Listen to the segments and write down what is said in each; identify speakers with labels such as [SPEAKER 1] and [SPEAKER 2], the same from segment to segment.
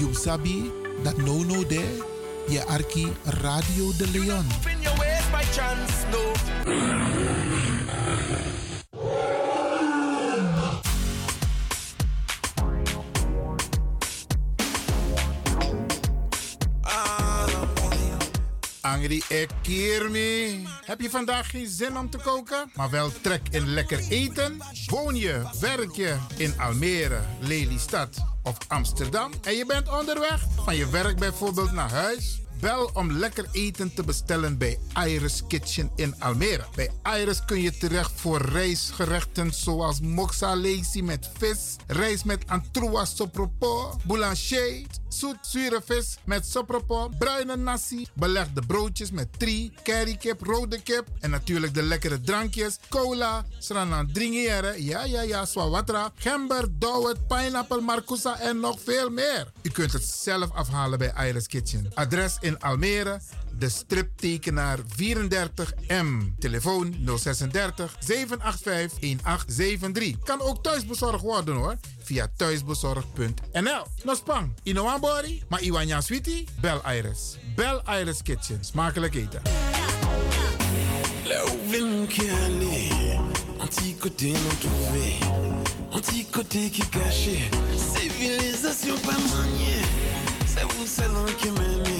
[SPEAKER 1] You sabi dat no no de je arki Radio de Leon.
[SPEAKER 2] No.
[SPEAKER 1] Angry Ekirmi. Heb je vandaag geen zin om te koken, maar wel trek in lekker eten? Woon je, werk je in Almere, Lelystad of Amsterdam en je bent onderweg van je werk bijvoorbeeld naar huis? Bel om lekker eten te bestellen bij Iris Kitchen in Almere. Bij Iris kun je terecht voor rijstgerechten zoals moxa met vis, rijst met antroas sopropo, boulanger, zoet zure vis met sopropo, bruine nasi, belegde broodjes met tri, currykip, rode kip en natuurlijk de lekkere drankjes, cola, sranan dringere, ja ja ja, swawatra, gember, dowet, pineapple, marcousa en nog veel meer. U kunt het zelf afhalen bij Iris Kitchen. Adres in Almere, de striptekenaar 34M. Telefoon 036 785 1873. Kan ook thuisbezorgd worden hoor. Via thuisbezorgd.nl. Nospang, Inoambori, maar Iwanya Sweetie? Bel Iris. Bel Iris Kitchen. Smakelijk eten.
[SPEAKER 2] Caché. Civilisation pas maniée, c'est vous seul qui m'aimez.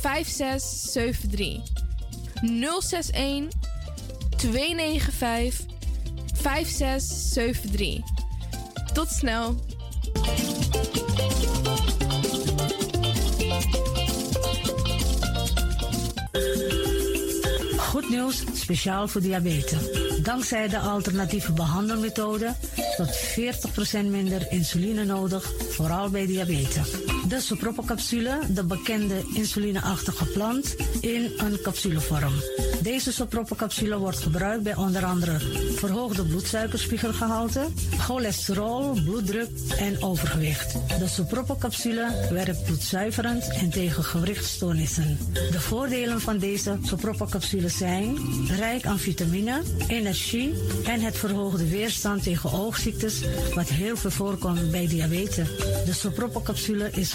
[SPEAKER 3] 5673. 061 295 5673. Tot snel.
[SPEAKER 4] Goed nieuws, speciaal voor diabetes. Dankzij de alternatieve behandelmethode tot 40% minder insuline nodig, vooral bij diabetes. De sopropocapsule, de bekende insulineachtige plant, in een capsulevorm. Deze sopropocapsule wordt gebruikt bij onder andere verhoogde bloedsuikerspiegelgehalte, cholesterol, bloeddruk en overgewicht. De sopropocapsule werkt bloedzuiverend en tegen gewrichtstoornissen. De voordelen van deze sopropocapsule zijn rijk aan vitamine, energie en het verhoogde weerstand tegen oogziektes, wat heel veel voorkomt bij diabetes. De sopropocapsule is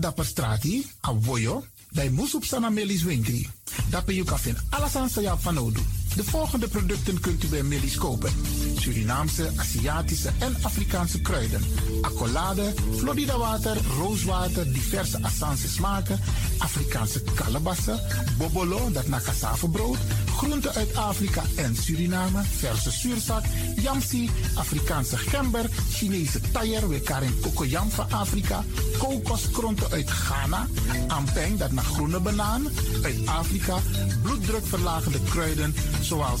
[SPEAKER 1] Dapper strati, a voyo, bij Moesop Sana Melis Winkri. Dapper you kan alles aan van. De volgende producten kunt u bij Melis kopen. Surinaamse, Aziatische en Afrikaanse kruiden. Accolade, Florida water, rooswater, diverse Assange smaken. Afrikaanse kalebassen, bobolo, dat na cassavebrood. Groenten uit Afrika en Suriname, verse zuurzak, yamsi, Afrikaanse gember, Chinese taier, we karin kokoyam van Afrika, kokoskronten uit Ghana, ampeng, dat naar groene banaan, uit Afrika, bloeddrukverlagende kruiden zoals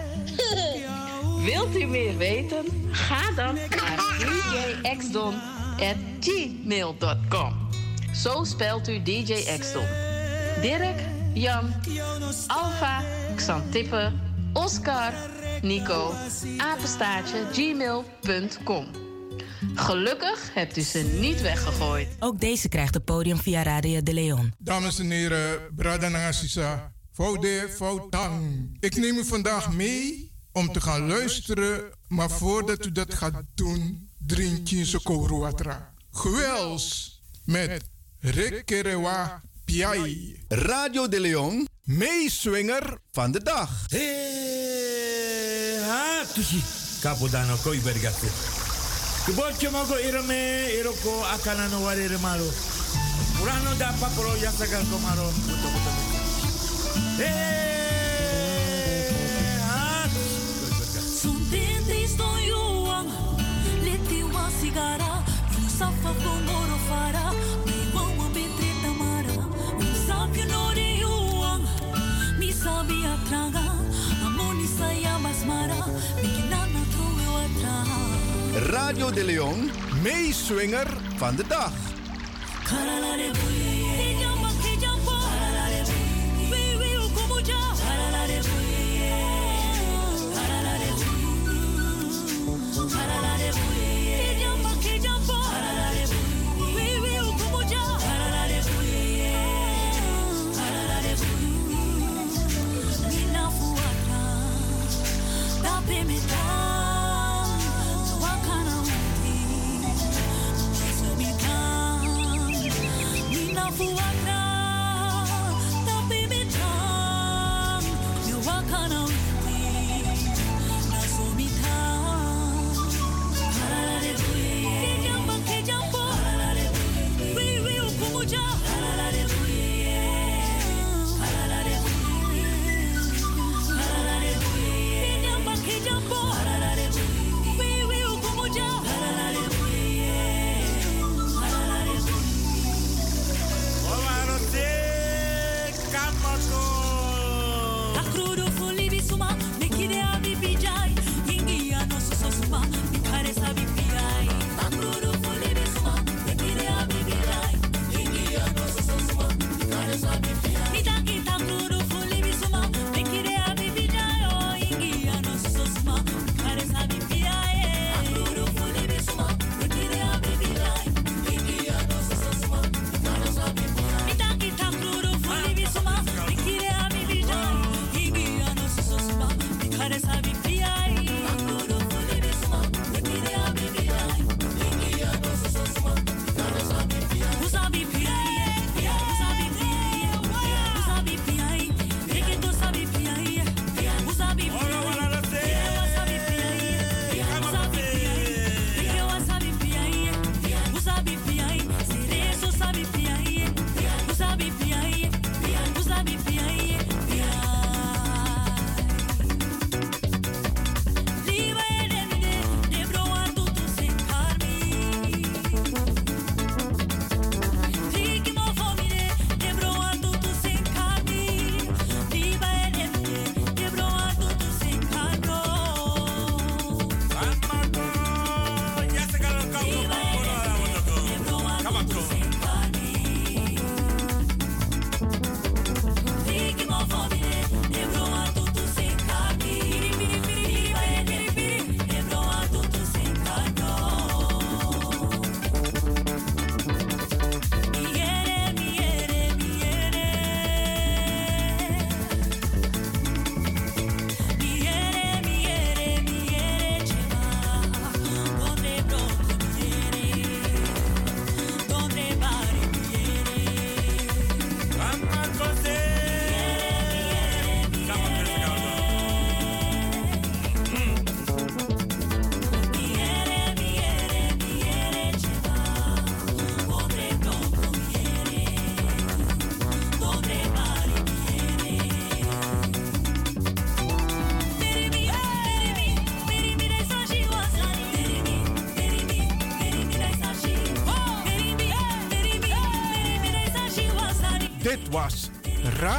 [SPEAKER 5] Wilt u meer weten? Ga dan naar djxdon.gmail.com. Zo spelt u DJ Xdon. Dirk, Jan, Alfa, Xantippe, Oscar, Nico, apenstaartje, gmail.com. Gelukkig hebt u ze niet weggegooid.
[SPEAKER 6] Ook deze krijgt het podium via Radio de Leon.
[SPEAKER 7] Dames en heren, Brada Nangasisa, Foude Foutang. Ik neem u vandaag mee om te gaan luisteren, maar voordat u dat gaat doen, drink je Sokoro Watra. Gewels met Rekerewa Piai.
[SPEAKER 8] Radio de Leon,
[SPEAKER 7] meeswinger van de dag.
[SPEAKER 9] Hey, ha, tusi. Capodano, koi bergate. Kibotje mogo irame, iroko akana no warere malo. Urano da komaro. Hey,
[SPEAKER 10] sigara, fara, me un nori yuang, mi sabi atraga, amoni saya basmara, mikinana truwe watra.
[SPEAKER 8] Radio de Leon,
[SPEAKER 7] meeswinger van de dag.
[SPEAKER 10] Karalare voar.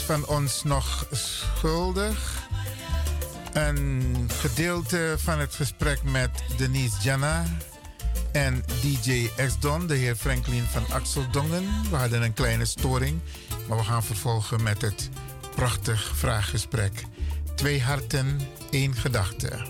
[SPEAKER 1] Van ons nog schuldig. Een gedeelte van het gesprek met Denise Jana en DJ X-Don, de heer Franklin van Axel Dongen. We hadden een kleine storing, maar we gaan vervolgen met het prachtig vraaggesprek. Twee harten, één gedachte.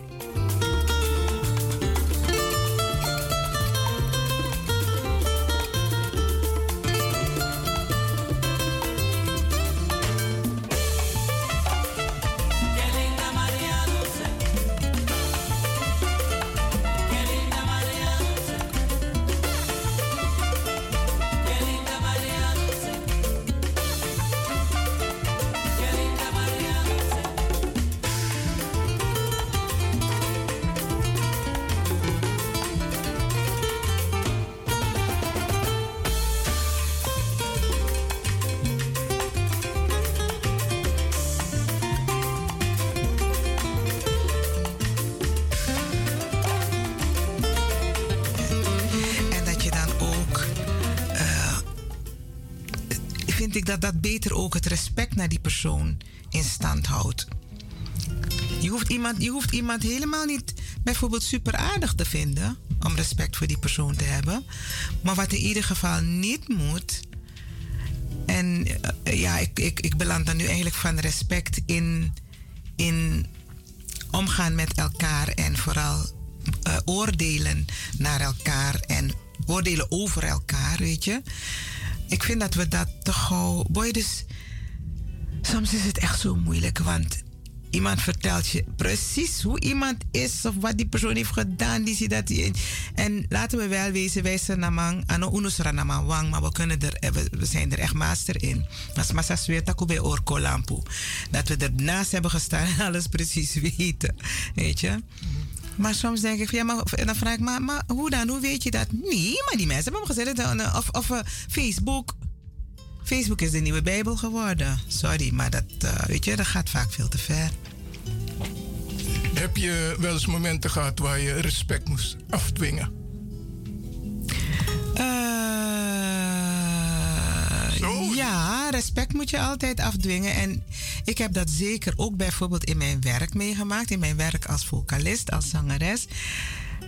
[SPEAKER 11] Dat dat beter ook het respect naar die persoon in stand houdt. Je hoeft iemand, je hoeft iemand helemaal niet bijvoorbeeld super aardig te vinden om respect voor die persoon te hebben. Maar wat in ieder geval niet moet. En eh, ja, ik, ik, ik beland dan nu eigenlijk van respect in, in omgaan met elkaar en vooral eh, oordelen naar elkaar en oordelen over elkaar, weet je. Ik vind dat we dat te gauw. Boy, dus soms is het echt zo moeilijk, want iemand vertelt je precies hoe iemand is of wat die persoon heeft gedaan. Die ziet dat die, en laten we wel wezen, wij zijn namang, ano namang maar we, kunnen er, eh, we, zijn er echt master in. Als massa zweert, bij orko lampu. Dat we ernaast hebben gestaan en alles precies weten, weet je. Maar soms denk ik, ja, maar, en dan vraag ik, maar, maar hoe dan? Hoe weet je dat? Nee, maar die mensen hebben me gezegd, eh, of, uh, Facebook. Facebook is de nieuwe Bijbel geworden. Sorry, maar dat, uh, weet je, dat gaat vaak veel te ver.
[SPEAKER 7] Heb je wel eens momenten gehad waar je respect moest afdwingen?
[SPEAKER 11] Ja, respect moet je altijd afdwingen. En ik heb dat zeker ook bijvoorbeeld in mijn werk meegemaakt. In mijn werk als vocalist, als zangeres.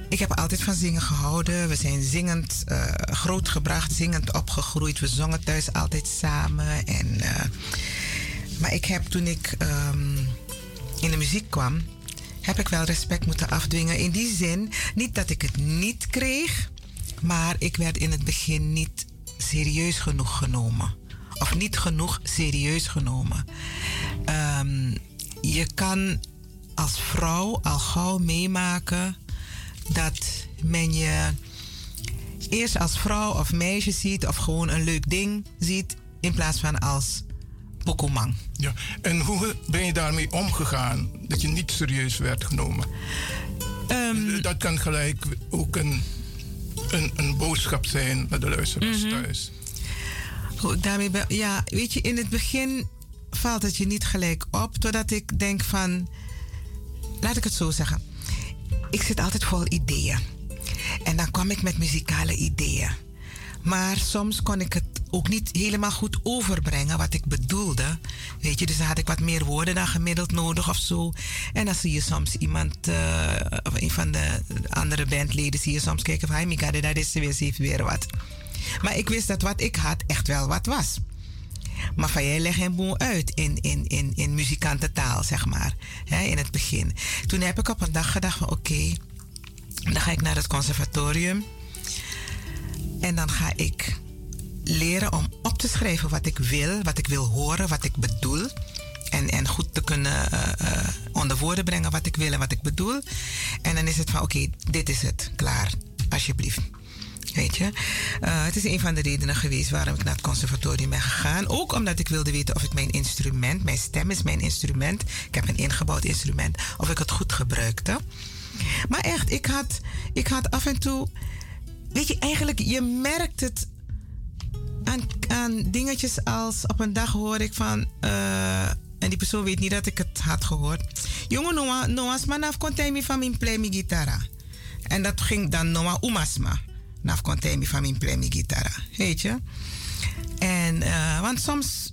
[SPEAKER 11] Ik heb altijd van zingen gehouden. We zijn zingend uh, grootgebracht, zingend opgegroeid. We zongen thuis altijd samen. En, uh, maar ik heb toen ik um, in de muziek kwam, heb ik wel respect moeten afdwingen. In die zin, niet dat ik het niet kreeg, maar ik werd in het begin niet serieus genoeg genomen. Of niet genoeg serieus genomen. Um, je kan als vrouw al gauw meemaken dat men je eerst als vrouw of meisje ziet of gewoon een leuk ding ziet in plaats van als pokomang.
[SPEAKER 7] Ja, en hoe ben je daarmee omgegaan dat je niet serieus werd genomen? Um, dat kan gelijk ook een, een, een boodschap zijn naar de luisteraars mm -hmm. thuis.
[SPEAKER 11] Daarmee ja, weet je, in het begin valt het je niet gelijk op, totdat ik denk van, laat ik het zo zeggen ik zit altijd vol ideeën. En dan kwam ik met muzikale ideeën. Maar soms kon ik het ook niet helemaal goed overbrengen wat ik bedoelde. Weet je, dus dan had ik wat meer woorden dan gemiddeld nodig of zo. En dan zie je soms iemand, uh, of een van de andere bandleden, zie je soms kijken van... Hi Mika, daar is ze weer, heeft weer wat. Maar ik wist dat wat ik had echt wel wat was. Maar van jij legt een boel uit in, in, in, in muzikantentaal, zeg maar. Hè, in het begin. Toen heb ik op een dag gedacht van oké, dan ga ik naar het conservatorium. En dan ga ik leren om op te schrijven wat ik wil, wat ik wil horen, wat ik bedoel. En, en goed te kunnen uh, onder woorden brengen wat ik wil en wat ik bedoel. En dan is het van oké, dit is het, klaar, alsjeblieft. Weet je? Uh, het is een van de redenen geweest waarom ik naar het conservatorium ben gegaan. Ook omdat ik wilde weten of ik mijn instrument, mijn stem is mijn instrument. Ik heb een ingebouwd instrument, of ik het goed gebruikte. Maar echt, ik had, ik had af en toe. Weet je, eigenlijk, je merkt het aan, aan dingetjes als op een dag hoor ik van. Uh, en die persoon weet niet dat ik het had gehoord. Jongen, Noah, Noah's man af kon van mijn play mi gitara. En dat ging dan Noah Umasma. Naf kon van mijn play mi gitara. Weet je? En, uh, want soms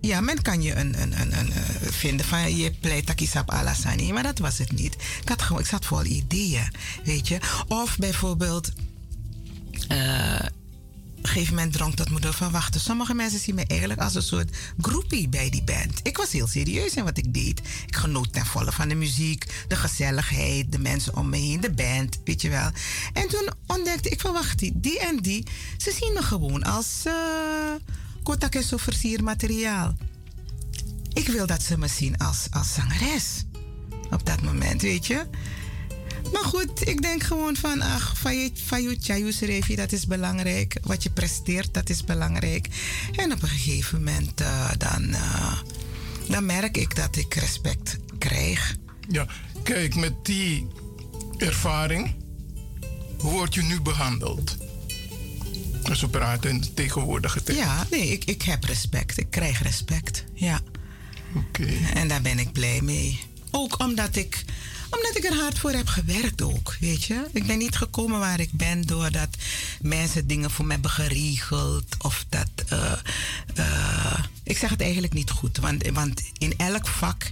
[SPEAKER 11] ja, men kan je een, een, een, een, uh, vinden van je pleit takisap alasani, maar dat was het niet. Ik, had gewoon, ik zat vol ideeën, weet je. Of bijvoorbeeld, uh, een gegeven moment dronk dat moeder van wachten. Sommige mensen zien me eigenlijk als een soort groepie bij die band. Ik was heel serieus in wat ik deed. Ik genoot ten volle van de muziek, de gezelligheid, de mensen om me heen, de band, weet je wel. En toen ontdekte ik van wacht, die en die, ze zien me gewoon als uh, en zo versiermateriaal. Ik wil dat ze me zien als, als zangeres. Op dat moment, weet je. Maar goed, ik denk gewoon van, ach, Fayut dat is belangrijk. Wat je presteert, dat is belangrijk. En op een gegeven moment, uh, dan, uh, dan merk ik dat ik respect krijg.
[SPEAKER 7] Ja, kijk, met die ervaring, hoe word je nu behandeld? Als we praten in de tegenwoordige tijd.
[SPEAKER 11] Ja, nee, ik, ik heb respect. Ik krijg respect, ja. Oké. Okay. En daar ben ik blij mee. Ook omdat ik omdat ik er hard voor heb gewerkt ook, weet je. Ik ben niet gekomen waar ik ben doordat mensen dingen voor me hebben geregeld. Of dat... Uh, uh, ik zeg het eigenlijk niet goed. Want, want in elk vak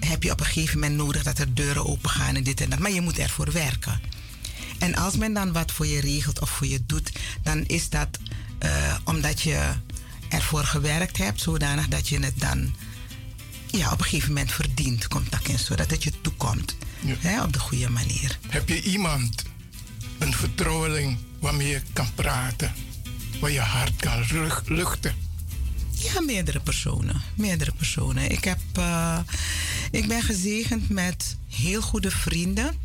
[SPEAKER 11] heb je op een gegeven moment nodig dat er deuren open gaan en dit en dat. Maar je moet ervoor werken. En als men dan wat voor je regelt of voor je doet, dan is dat uh, omdat je ervoor gewerkt hebt, zodanig dat je het dan ja, op een gegeven moment verdient, dat in, zodat het je toekomt. Ja. Hè, op de goede manier.
[SPEAKER 7] Heb je iemand, een vertrouweling, waarmee je kan praten, waar je hart kan luchten?
[SPEAKER 11] Ja, meerdere personen. Meerdere personen. Ik, heb, uh, ik ben gezegend met heel goede vrienden.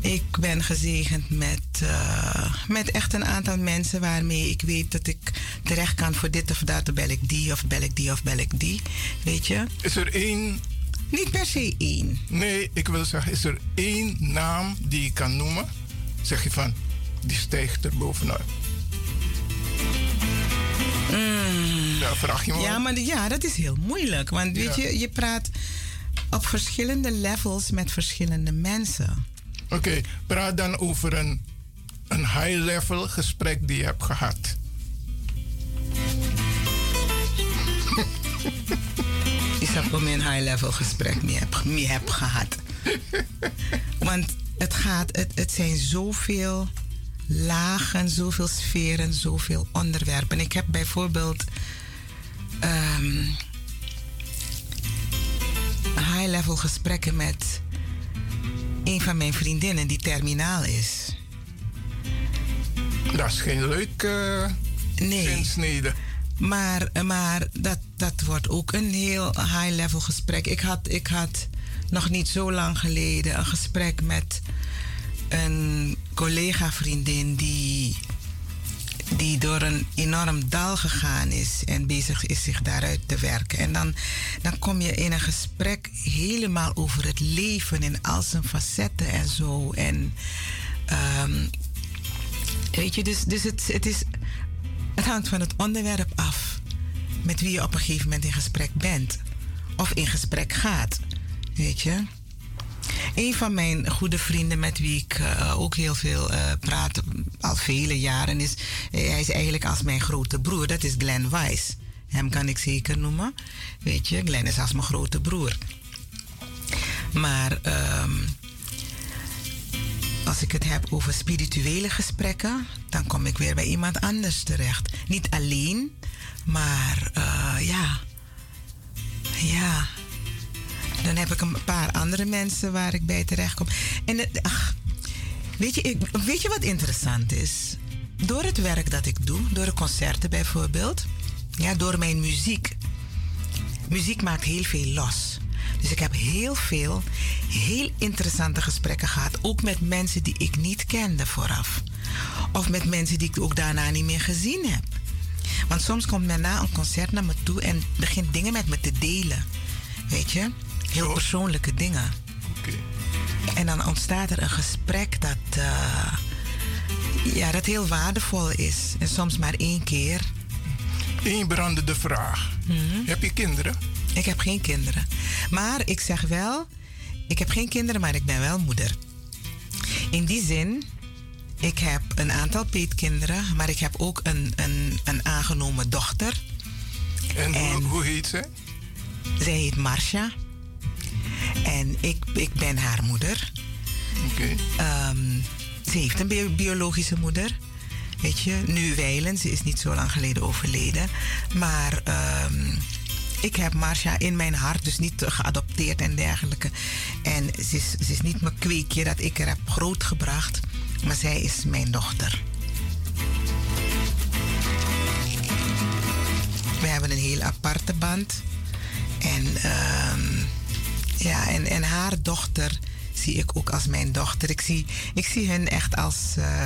[SPEAKER 11] Ik ben gezegend met, uh, met echt een aantal mensen waarmee ik weet dat ik terecht kan voor dit of dat. Dan bel ik die of bel ik die of bel ik die. Weet je?
[SPEAKER 7] Is er één
[SPEAKER 11] niet per se één.
[SPEAKER 7] Nee, ik wil zeggen, is er één naam die je kan noemen? Zeg je van, die stijgt er bovenuit.
[SPEAKER 11] Mm.
[SPEAKER 7] Ja, vraag je me.
[SPEAKER 11] Ja, maar ja, dat is heel moeilijk. Want weet je, je praat op verschillende levels met verschillende mensen.
[SPEAKER 7] Oké, praat dan over een, een high-level gesprek die je hebt gehad.
[SPEAKER 11] is dat ik een high-level gesprek mee heb, mee heb gehad. Want het, gaat, het, het zijn zoveel lagen, zoveel sferen, zoveel onderwerpen. Ik heb bijvoorbeeld um, high-level gesprekken met een van mijn vriendinnen die terminaal is.
[SPEAKER 7] Dat is geen leuk uh, nee.
[SPEAKER 11] Maar, maar dat, dat wordt ook een heel high-level gesprek. Ik had, ik had nog niet zo lang geleden een gesprek met een collega-vriendin die, die door een enorm dal gegaan is en bezig is zich daaruit te werken. En dan, dan kom je in een gesprek helemaal over het leven in al zijn facetten en zo. En um, weet je, dus, dus het, het is het hangt van het onderwerp af met wie je op een gegeven moment in gesprek bent of in gesprek gaat. Weet je? Een van mijn goede vrienden met wie ik uh, ook heel veel uh, praat, al vele jaren, is. Uh, hij is eigenlijk als mijn grote broer, dat is Glenn Weiss. Hem kan ik zeker noemen. Weet je, Glenn is als mijn grote broer. Maar um, als ik het heb over spirituele gesprekken, dan kom ik weer bij iemand anders terecht. Niet alleen, maar ja. Ja. Dan heb ik een paar andere mensen waar ik bij terecht kom. En ach, weet, je, weet je wat interessant is? Door het werk dat ik doe, door de concerten bijvoorbeeld, ja, door mijn muziek. Muziek maakt heel veel los. Dus ik heb heel veel, heel interessante gesprekken gehad. Ook met mensen die ik niet kende vooraf. Of met mensen die ik ook daarna niet meer gezien heb. Want soms komt men na een concert naar me toe en begint dingen met me te delen. Weet je? Heel persoonlijke dingen. Oké. En dan ontstaat er een gesprek dat, uh, ja, dat heel waardevol is. En soms maar één keer.
[SPEAKER 7] Eén brandende vraag. Mhm. Heb je kinderen?
[SPEAKER 11] Ik heb geen kinderen. Maar ik zeg wel, ik heb geen kinderen, maar ik ben wel moeder. In die zin, ik heb een aantal peetkinderen, maar ik heb ook een, een, een aangenomen dochter.
[SPEAKER 7] En, hoe, hoe heet ze?
[SPEAKER 11] Zij heet Marcia. En ik, ik ben haar moeder.
[SPEAKER 7] Oké.
[SPEAKER 11] Ehm, ze heeft een biologische moeder. Weet je, nu wijlen, ze is niet zo lang geleden overleden. Maar um, ik heb Marcia in mijn hart, dus niet geadopteerd en dergelijke. En ze is, ze is niet mijn kweekje dat ik er heb grootgebracht, maar zij is mijn dochter. We hebben een heel aparte band. En, uh, ja, en, en haar dochter zie ik ook als mijn dochter. Ik zie, ik zie hen echt als, uh,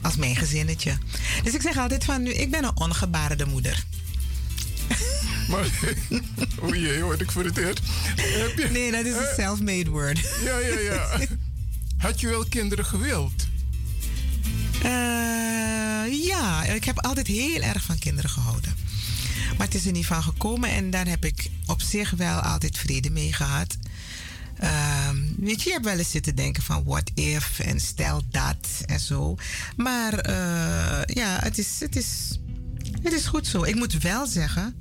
[SPEAKER 11] als mijn gezinnetje. Dus ik zeg altijd van nu, ik ben een ongebaarde moeder.
[SPEAKER 7] Maar, o jee, word ik voor het eerst.
[SPEAKER 11] nee, dat is een uh, self-made word.
[SPEAKER 7] ja, ja, ja. Had je wel kinderen gewild?
[SPEAKER 11] Uh, ja, ik heb altijd heel erg van kinderen gehouden. Maar het is er niet van gekomen en daar heb ik op zich wel altijd vrede mee gehad. Uh, weet je, je hebt wel eens zitten denken van what if en stel dat en zo. Maar uh, ja, het is, het, is, het is goed zo. Ik moet wel zeggen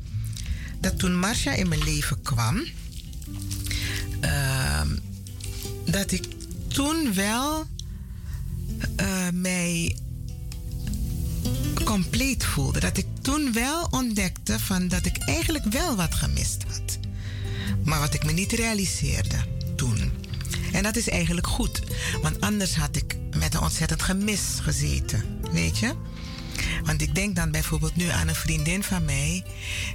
[SPEAKER 11] dat toen Marcia in mijn leven kwam, uh, dat ik toen wel uh, mij compleet voelde. Dat ik toen wel ontdekte van dat ik eigenlijk wel wat gemist had. Maar wat ik me niet realiseerde toen. En dat is eigenlijk goed, want anders had ik met een ontzettend gemis gezeten, weet je? Want ik denk dan bijvoorbeeld nu aan een vriendin van mij,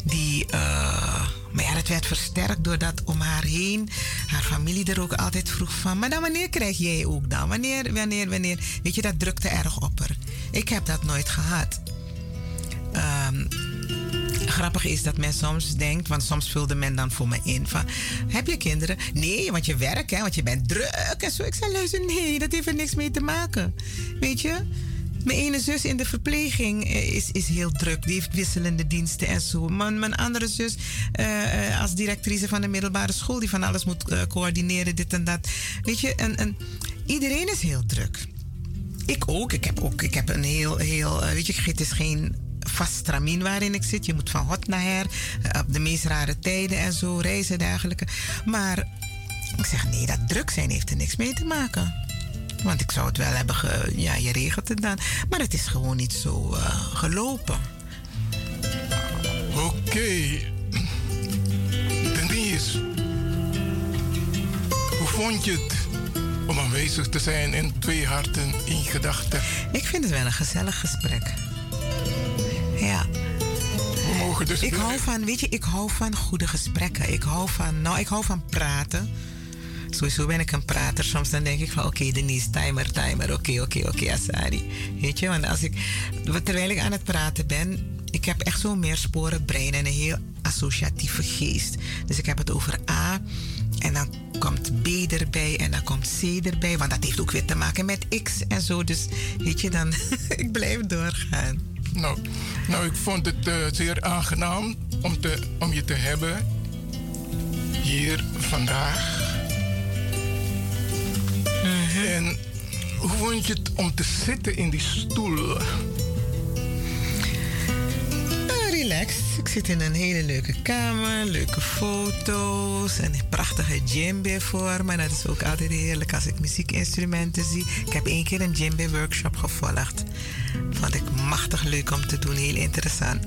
[SPEAKER 11] die. Uh, maar ja, dat werd versterkt doordat om haar heen haar familie er ook altijd vroeg van. Maar dan wanneer krijg jij ook dan? Wanneer, wanneer, wanneer? Weet je, dat drukte erg op haar. Ik heb dat nooit gehad. Um, grappig is dat men soms denkt, want soms vulde men dan voor me in van, heb je kinderen? Nee, want je werkt, hè, want je bent druk en zo. Ik zei, luister, nee, dat heeft er niks mee te maken. Weet je? Mijn ene zus in de verpleging eh, is, is heel druk. Die heeft wisselende diensten en zo. Mijn, mijn andere zus uh, als directrice van de middelbare school... die van alles moet coördineren, dit en dat. Weet je, en iedereen is heel druk. Ik ook. Ik heb ook ik heb een heel, heel... weet je, het is geen vast stramien waarin ik zit. Je moet van hot naar her. op de meest rare tijden en zo. Reizen en dergelijke. Maar ik zeg, nee, dat druk zijn heeft er niks mee te maken. Want ik zou het wel hebben, ge, ja, je regelt het dan. Maar het is gewoon niet zo uh, gelopen.
[SPEAKER 7] Oké. Okay. Denise, hoe vond je het om aanwezig te zijn in twee harten in gedachten?
[SPEAKER 11] Ik vind het wel een gezellig gesprek. Ja.
[SPEAKER 7] We mogen dus.
[SPEAKER 11] Ik hou van, weet je, ik hou van goede gesprekken. Ik hou van, nou, ik hou van praten sowieso ben ik een prater. Soms dan denk ik van oké, okay, Denise, timer, timer. Oké, oké, oké, Asari. Weet je, want als ik, terwijl ik aan het praten ben, ik heb echt zo'n meersporenbrein en een heel associatieve geest. Dus ik heb het over A en dan komt B erbij en dan komt C erbij. Want dat heeft ook weer te maken met X en zo. Dus weet je, dan ik blijf doorgaan.
[SPEAKER 7] Nou, nou ik vond het uh, zeer aangenaam om, te, om je te hebben hier vandaag. En hoe vond je het om te zitten in die stoel?
[SPEAKER 11] Ik zit in een hele leuke kamer, leuke foto's en een prachtige djembe voor me. Dat is ook altijd heerlijk als ik muziekinstrumenten zie. Ik heb één keer een djembe workshop gevolgd. Vond ik machtig leuk om te doen, heel interessant.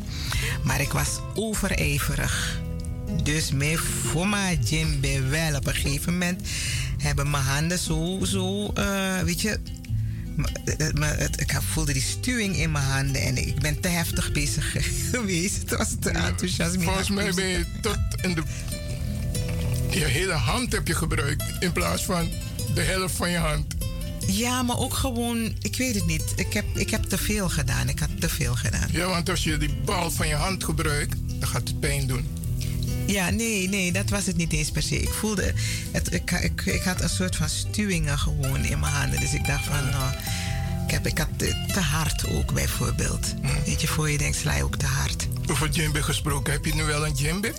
[SPEAKER 11] Maar ik was overijverig. Dus mee voor mijn djembe wel. Op een gegeven moment hebben mijn handen zo, zo, uh, weet je ik voelde die stuwing in mijn handen en ik ben te heftig bezig geweest. Het was te enthousiast.
[SPEAKER 7] Volgens mij ben je tot in de. Je hele hand heb je gebruikt in plaats van de helft van je hand.
[SPEAKER 11] Ja, maar ook gewoon, ik weet het niet. Ik heb, ik heb te veel gedaan. Ik had te veel gedaan.
[SPEAKER 7] Ja, want als je die bal van je hand gebruikt, dan gaat het pijn doen.
[SPEAKER 11] Ja, nee, nee, dat was het niet eens per se. Ik voelde, het, ik, ik, ik had een soort van stuwingen gewoon in mijn handen. Dus ik dacht van, nou, ik, heb, ik had te, hard ook bijvoorbeeld. Weet je, voor je denkt, sla je ook te hard.
[SPEAKER 7] Over djembe gesproken, heb je nu wel een djembe?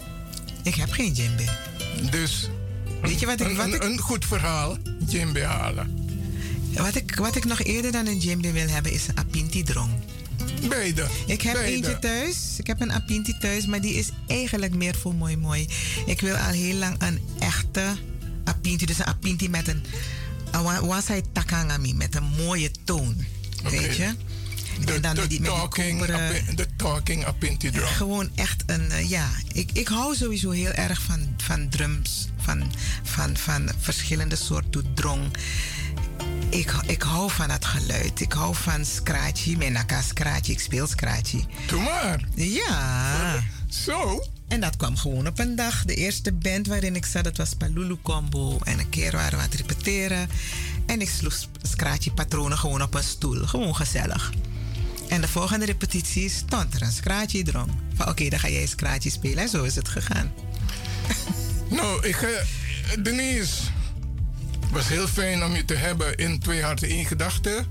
[SPEAKER 11] Ik heb geen djembe.
[SPEAKER 7] Dus,
[SPEAKER 11] Weet je wat ik,
[SPEAKER 7] wat
[SPEAKER 11] een,
[SPEAKER 7] ik... een goed verhaal, djembe halen.
[SPEAKER 11] Wat ik, wat ik nog eerder dan een djembe wil hebben, is een apinti-drong.
[SPEAKER 7] Beide.
[SPEAKER 11] Ik heb
[SPEAKER 7] Beide.
[SPEAKER 11] eentje thuis. Ik heb een apinti thuis, maar die is eigenlijk meer voor mooi mooi. Ik wil al heel lang een echte apinti. Dus een apinti met een wasai takangami, met een mooie toon. Weet je?
[SPEAKER 7] De, en dan de, die, talking, de talking apinti drum.
[SPEAKER 11] Gewoon echt een, uh, ja. Ik, ik hou sowieso heel erg van, van drums. Van, van, van verschillende soorten drong ik, ik hou van het geluid. Ik hou van scratchy. Menaka scratchy. Ik speel scratchy.
[SPEAKER 7] Doe maar.
[SPEAKER 11] Ja.
[SPEAKER 7] Zo?
[SPEAKER 11] En dat kwam gewoon op een dag. De eerste band waarin ik zat, dat was Palulu Combo. En een keer waren we aan het repeteren. En ik sloeg scratchy patronen gewoon op een stoel. Gewoon gezellig. En de volgende repetitie stond er een scratchy drum. Van oké, dan ga jij scratchy spelen. En zo is het gegaan.
[SPEAKER 7] Nou, ik... Uh, Denise... Het was heel fijn om je te hebben in Twee Harten één Gedachte.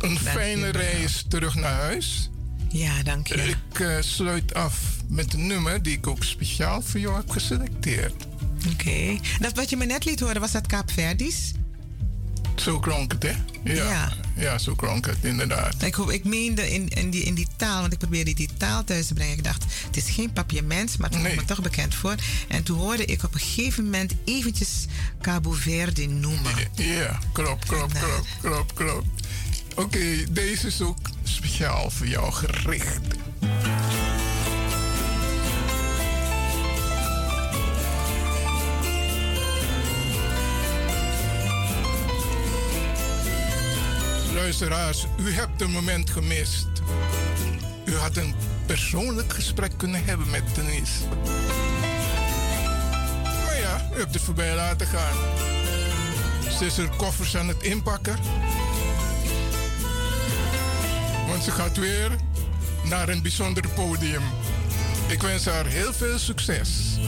[SPEAKER 7] Een fijne reis terug naar huis.
[SPEAKER 11] Ja, dank je.
[SPEAKER 7] Ik uh, sluit af met een nummer die ik ook speciaal voor jou heb geselecteerd.
[SPEAKER 11] Oké. Okay. Dat wat je me net liet horen, was dat Kaapverdisch?
[SPEAKER 7] Zo klonk het, hè? Ja. ja. ja. zo klonk het, inderdaad.
[SPEAKER 11] Ik, ik meende in, in, die, in die taal, want ik probeerde die taal thuis te brengen. Ik dacht, het is geen papiermens, maar het komt me toch bekend voor. En toen hoorde ik op een gegeven moment eventjes Cabo Verde noemen.
[SPEAKER 7] Ja, klopt, klopt, klopt, klopt, klopt. Oké, deze is ook speciaal voor jou gericht. Luisteraars, u hebt een moment gemist. U had een persoonlijk gesprek kunnen hebben met Denise. Maar ja, u hebt het voorbij laten gaan. Ze is er koffers aan het inpakken. Want ze gaat weer naar een bijzonder podium. Ik wens haar heel veel succes.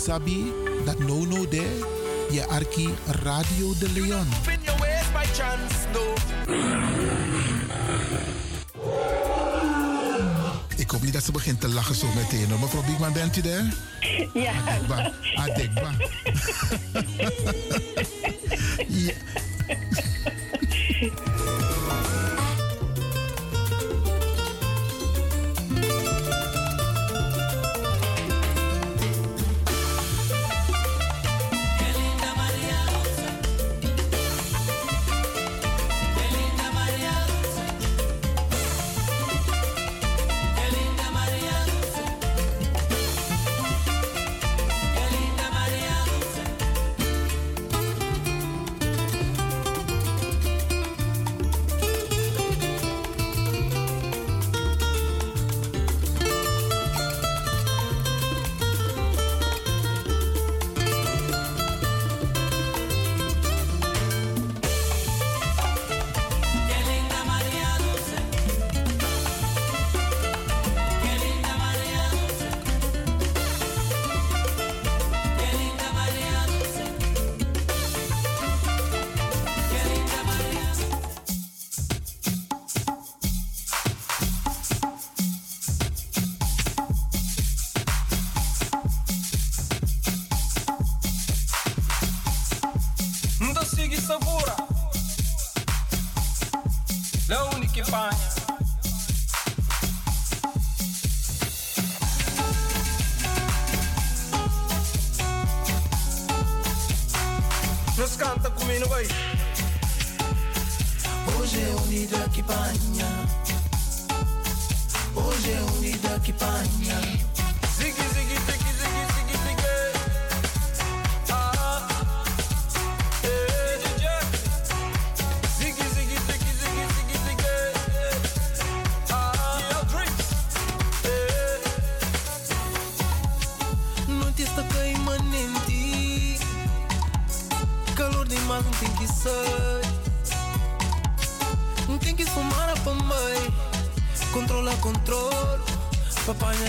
[SPEAKER 12] Usabi, dat no no de, je arki Radio de Leon.
[SPEAKER 13] Chance, no.
[SPEAKER 12] Ik hoop niet dat ze begint te lachen zo meteen. hoor. Mevrouw Biekman, bent u daar?
[SPEAKER 14] Ja.
[SPEAKER 12] Adekba. Adekba.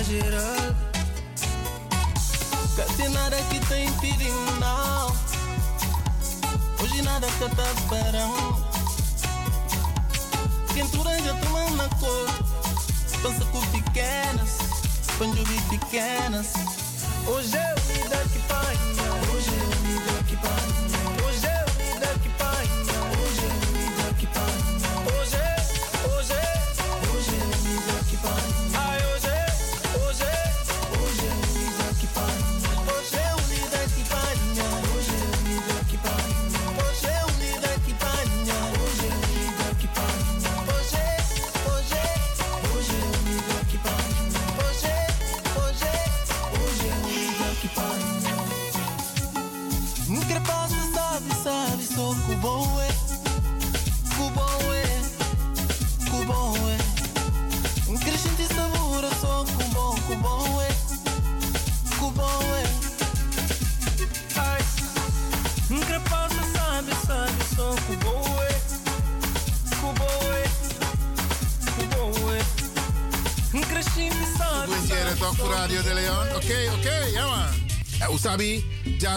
[SPEAKER 13] Geral. Cate nada que perigo, não. Hoje nada que tá esperando. Quentura já toma na cor. Dança com pequenas. Panjubi pequenas. Hoje é unida que panha. Hoje é unida que panha.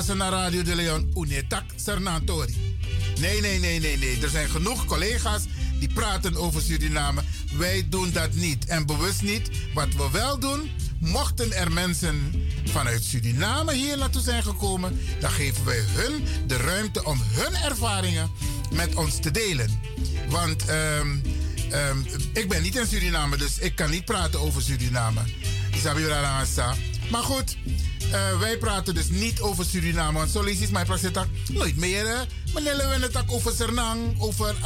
[SPEAKER 1] Jassen naar Radio de Leon. Unetak Sernantori. Nee, nee, nee, nee, nee. Er zijn genoeg collega's die praten over Suriname. Wij doen dat niet. En bewust niet. Wat we wel doen, mochten er mensen vanuit Suriname hier naartoe zijn gekomen, dan geven wij hun de ruimte om hun ervaringen met ons te delen. Want ehm, ehm, ik ben niet in Suriname, dus ik kan niet praten over Suriname. Isabi Rarangasa. Maar goed, eh, wij praten dus niet over Suriname. Want zo lees je mijn praat nooit meer. hè. Meneer Lewin het ook over Sernang, over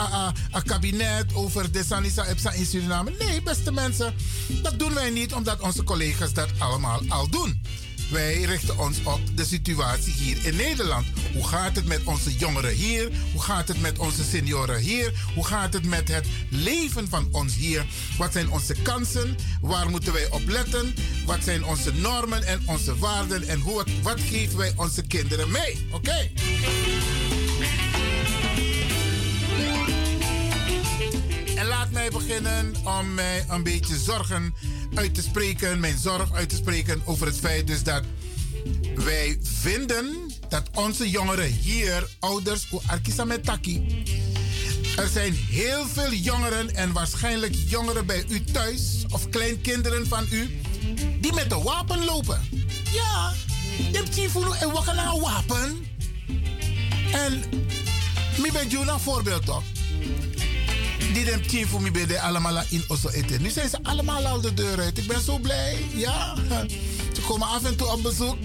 [SPEAKER 1] een kabinet, over de Sanisa Epsa in Suriname. Nee, beste mensen, dat doen wij niet omdat onze collega's dat allemaal al doen. Wij richten ons op de situatie hier in Nederland. Hoe gaat het met onze jongeren hier? Hoe gaat het met onze senioren hier? Hoe gaat het met het leven van ons hier? Wat zijn onze kansen? Waar moeten wij op letten? Wat zijn onze normen en onze waarden? En hoe, wat geven wij onze kinderen mee? Oké? En laat mij beginnen om mij een beetje zorgen uit te spreken, mijn zorg uit te spreken over het feit dus dat Wij vinden dat onze jongeren hier, ouders, Arkisa met Taki. Er zijn heel veel jongeren en waarschijnlijk jongeren bij u thuis of kleinkinderen van u die met een wapen lopen. Ja, de chiefunu en wakana een wapen. En mi ben je een voorbeeld toch? Die dem chifu mi ben allemaal in osso eten. Nu zijn ze allemaal al de deur uit. Ik ben zo blij. Ja, ze komen af en toe op bezoek.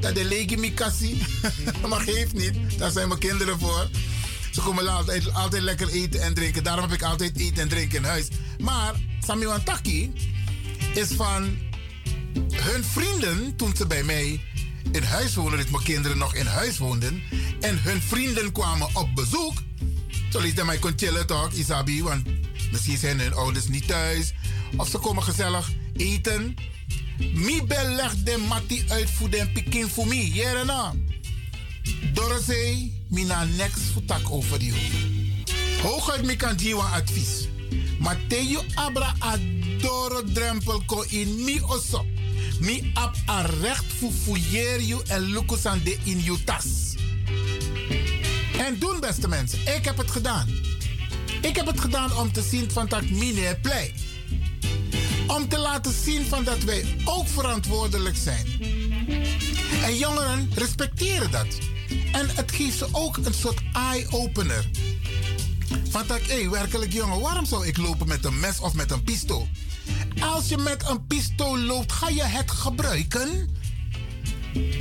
[SPEAKER 1] Dat de lege mi maar geeft niet. Daar zijn mijn kinderen voor. Ze komen altijd, altijd lekker eten en drinken. Daarom heb ik altijd eten en drinken in huis. Maar Sami Wantaki is van hun vrienden toen ze bij mij in huis woonden, dat mijn kinderen nog in huis woonden. En hun vrienden kwamen op bezoek. Zo liet mij kon chillen toch, Isabi, want misschien zijn hun ouders niet thuis. Of ze komen gezellig eten. Mi beleg de mati uit voor den pikin voor mi. Jerena. Dorosei, mina next futak over you. Hooguit mi kan jiwa advies. Maar teju abra adoro drempel ko in mi oso. Mi ap a recht fu fouilleer you en lukusan de in you tas. En doen beste mensen, ik heb het gedaan. Ik heb het gedaan om te zien van dat mine play. Om te laten zien van dat wij ook verantwoordelijk zijn. En jongeren respecteren dat. En het geeft ze ook een soort eye-opener. Van dat, hé, hey, werkelijk jongen, waarom zou ik lopen met een mes of met een pistool? Als je met een pistool loopt, ga je het gebruiken?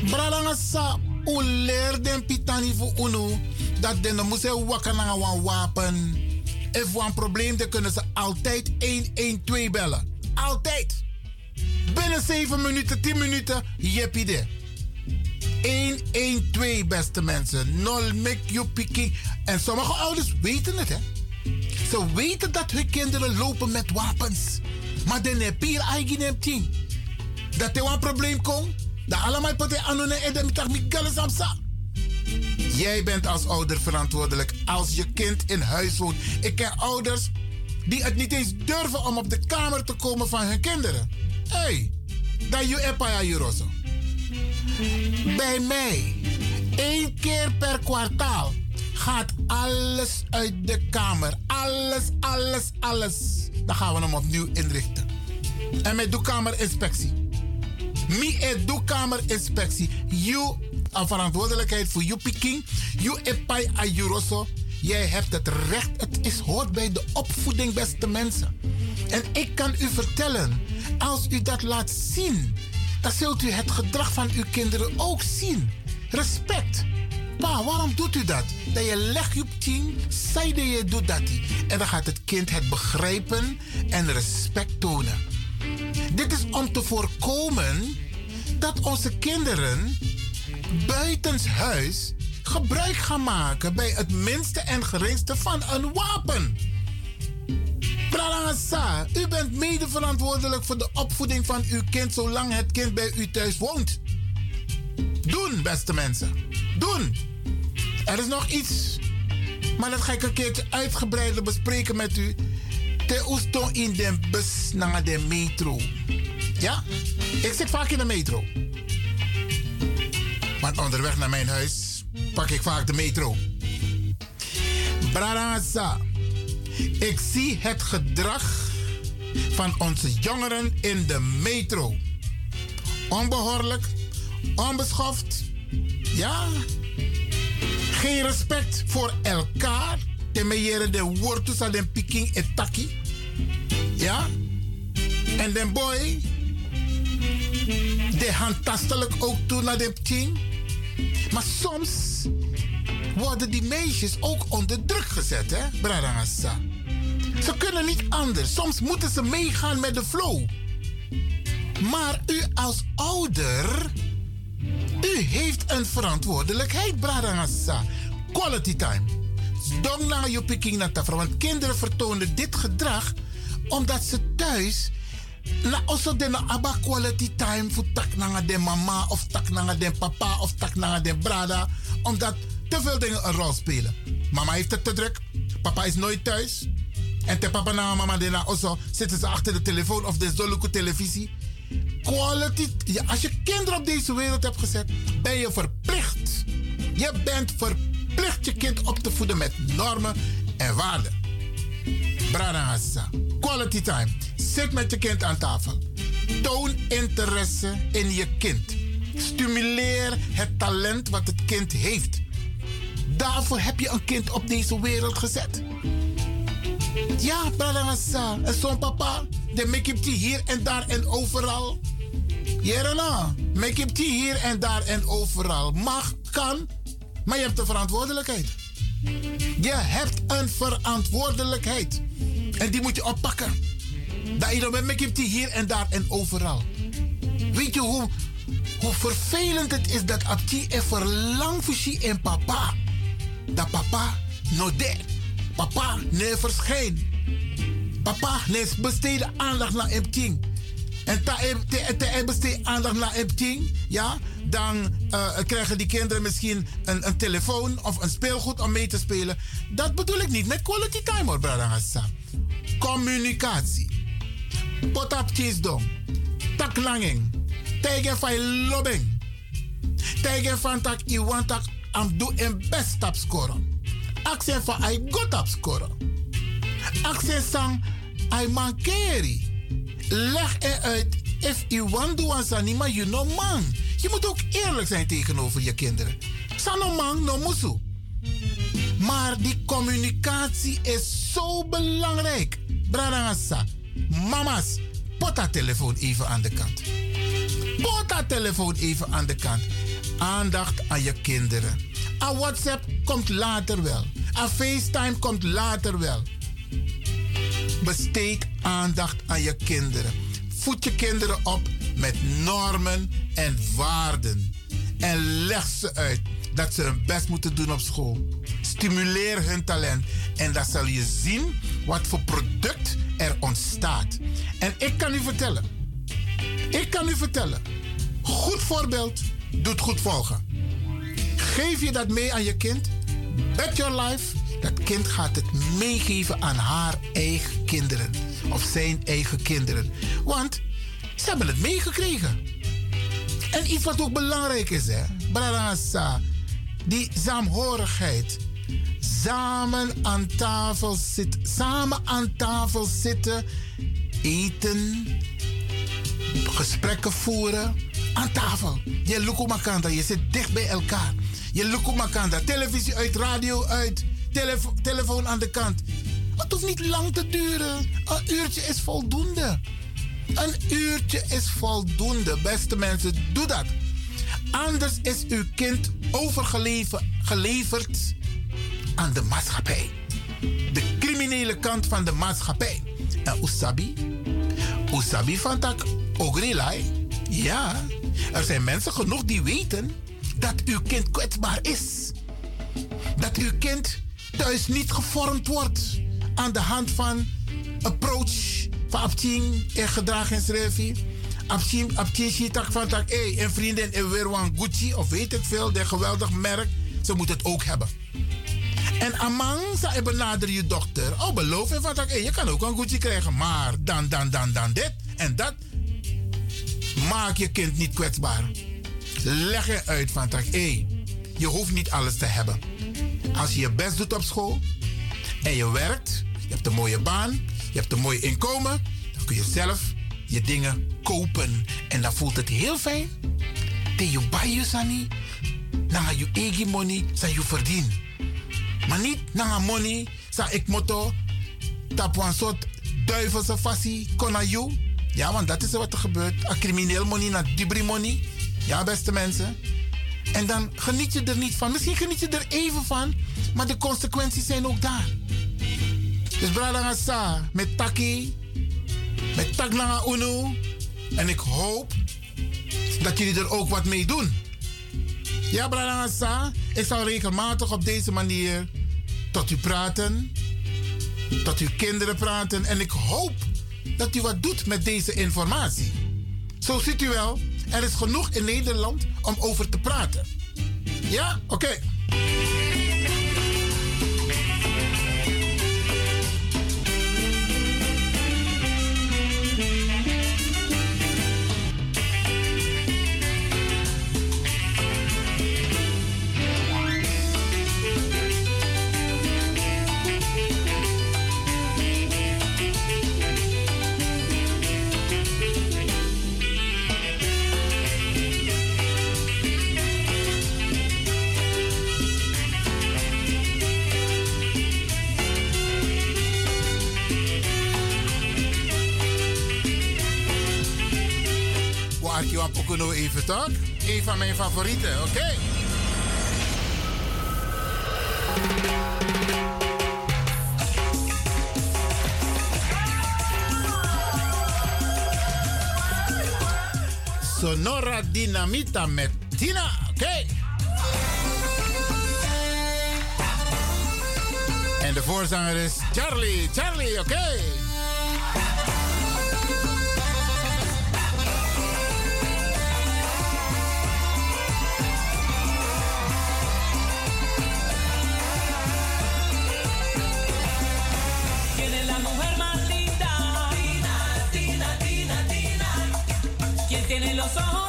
[SPEAKER 1] Bralangasa, u leer den pitani voor unu. Dat de moet ze wakken naar een wapen. If een probleem, dan kunnen ze altijd 112 bellen. Altijd. Binnen 7 minuten, 10 minuten, jeppie de. 112, beste mensen. Nol make you picking. En sommige ouders weten het, hè. Ze weten dat hun kinderen lopen met wapens. Maar heb je eigen team. Dat er een probleem komt. Dat allemaal poten en dan mi samsa. Jij bent als ouder verantwoordelijk als je kind in huis woont. Ik ken ouders die het niet eens durven om op de kamer te komen van hun kinderen. Hé, hey, dat je epaya juroso. Bij mij, één keer per kwartaal, gaat alles uit de kamer. Alles, alles, alles. Dan gaan we hem opnieuw inrichten. En met de kamerinspectie. Mi e doe kamerinspectie. You een verantwoordelijkheid voor je piking. You epai a juroso. Jij hebt het recht. Het is hoort bij de opvoeding, beste mensen. En ik kan u vertellen, als u dat laat zien, dan zult u het gedrag van uw kinderen ook zien. Respect. Pa, waarom doet u dat? Dat je legt je op tien, dat je doet dat. En dan gaat het kind het begrijpen en respect tonen. Dit is om te voorkomen dat onze kinderen buitenshuis gebruik gaan maken bij het minste en geringste van een wapen. Pralangasa, u bent mede verantwoordelijk voor de opvoeding van uw kind zolang het kind bij u thuis woont. Doen, beste mensen. Doen. Er is nog iets, maar dat ga ik een keertje uitgebreider bespreken met u. Te oesto in de bus naar de metro. Ja? Ik zit vaak in de metro. Want onderweg naar mijn huis pak ik vaak de metro. Brarasa. Ik zie het gedrag van onze jongeren in de metro. Onbehoorlijk, onbeschoft, ja. Geen respect voor elkaar. Temeyere de wortus aan de piking etaki. Ja. En den boy, de handtastelijk ook toe naar de piking. Maar soms worden die meisjes ook onder druk gezet, hè, Bradangasa. Ze kunnen niet anders. Soms moeten ze meegaan met de flow. Maar u als ouder, u heeft een verantwoordelijkheid, Bradangasa. Quality time. Dong na je picking na. Want kinderen vertonen dit gedrag omdat ze thuis na also de na aba quality time voor tak na de mama of tak na de papa of tak na de brada. Omdat te veel dingen een rol spelen. Mama heeft het te druk. Papa is nooit thuis. En te papa en mama de na also zitten ze achter de telefoon of de zoluku televisie. Quality, ja, als je kinderen op deze wereld hebt gezet, ben je verplicht. Je bent verplicht je kind op te voeden met normen en waarden. Branagasa. Quality time. Zit met je kind aan tafel. Toon interesse in je kind. Stimuleer het talent wat het kind heeft. Daarvoor heb je een kind op deze wereld gezet. Ja, Branagasa. En zo'n papa, de it hier en daar en overal. Jerena, it hier en daar en overal. Mag, kan, maar je hebt een verantwoordelijkheid. Je hebt een verantwoordelijkheid. En die moet je oppakken. Dat je dan met it hier en daar en overal. Weet je hoe, hoe vervelend het is dat Abti er verlang voor en papa. Dat papa no. Papa nee verschijnt. Papa nee besteden aandacht naar hem ting. En te besteed aandacht naar hem ting, ja, dan uh, krijgen die kinderen misschien een, een telefoon of een speelgoed om mee te spelen. Dat bedoel ik niet met quality time hoor, brother Communicatie. Potap dong. Taklanging. Tegen van lobbing. Tegen van tak iwan tak am een best tap scoren. Accent van I go tap scoren. Accent sang I mankeri. Leg eruit if you want to maar you know man. Je moet ook eerlijk zijn tegenover je kinderen. Sano man no musu. Maar die communicatie is zo belangrijk. Bradangasa. Mama's, pot dat telefoon even aan de kant. Pot dat telefoon even aan de kant. Aandacht aan je kinderen. A WhatsApp komt later wel. A FaceTime komt later wel. Besteed aandacht aan je kinderen. Voed je kinderen op met normen en waarden. En leg ze uit dat ze hun best moeten doen op school. Stimuleer hun talent. En dan zal je zien wat voor product er ontstaat. En ik kan u vertellen. Ik kan u vertellen. Goed voorbeeld doet goed volgen. Geef je dat mee aan je kind? Bet your life. Dat kind gaat het meegeven aan haar eigen kinderen. Of zijn eigen kinderen. Want ze hebben het meegekregen. En iets wat ook belangrijk is, hè. Brarasa. Die saamhorigheid. Samen aan tafel zitten. Samen aan tafel zitten. Eten. Gesprekken voeren. Aan tafel. Je lukumakanda. Je zit dicht bij elkaar. Je lukumakanda. Televisie uit, radio uit. Telefo telefoon aan de kant. Het hoeft niet lang te duren. Een uurtje is voldoende. Een uurtje is voldoende, beste mensen. Doe dat. Anders is uw kind overgeleverd aan de maatschappij. De criminele kant van de maatschappij. En Usabi? Usabi van tak ogrilai? Ja, er zijn mensen genoeg die weten dat uw kind kwetsbaar is. Dat uw kind thuis niet gevormd wordt aan de hand van approach van Abtien en gedragingsrevie. Abtien, Abtien tak van tak, hey, een vriendin in weer Gucci of weet ik veel, de geweldig merk. Ze moet het ook hebben. En amang ze benaderen je dochter. Oh, beloof je van hey, je kan ook een Gucci krijgen, maar dan, dan, dan, dan dit en dat. Maak je kind niet kwetsbaar. Leg je uit van tak, hey, je hoeft niet alles te hebben. Als je je best doet op school en je werkt, je hebt een mooie baan, je hebt een mooi inkomen, dan kun je zelf je dingen kopen. En dan voelt het heel fijn. Dat je je sani, dan je eigen money, zijn je verdien. Maar niet na money, sa ik motto, tap een soort duivelse you. Ja, want dat is wat er gebeurt. A crimineel money naar dibri money. Ja, beste mensen. En dan geniet je er niet van. Misschien geniet je er even van, maar de consequenties zijn ook daar. Dus Bradangasa, met Taki, met Taklanga Uno. En ik hoop dat jullie er ook wat mee doen. Ja, Bradangasa, ik zal regelmatig op deze manier tot u praten. Tot uw kinderen praten. En ik hoop dat u wat doet met deze informatie. Zo ziet u wel, er is genoeg in Nederland om over te praten. Ja? Oké. Arki van even toch? Een van mijn favorieten, oké? Sonora Dinamita met Tina, oké? En de voorzanger is Charlie, Charlie, oké?
[SPEAKER 14] Okay? los ojos.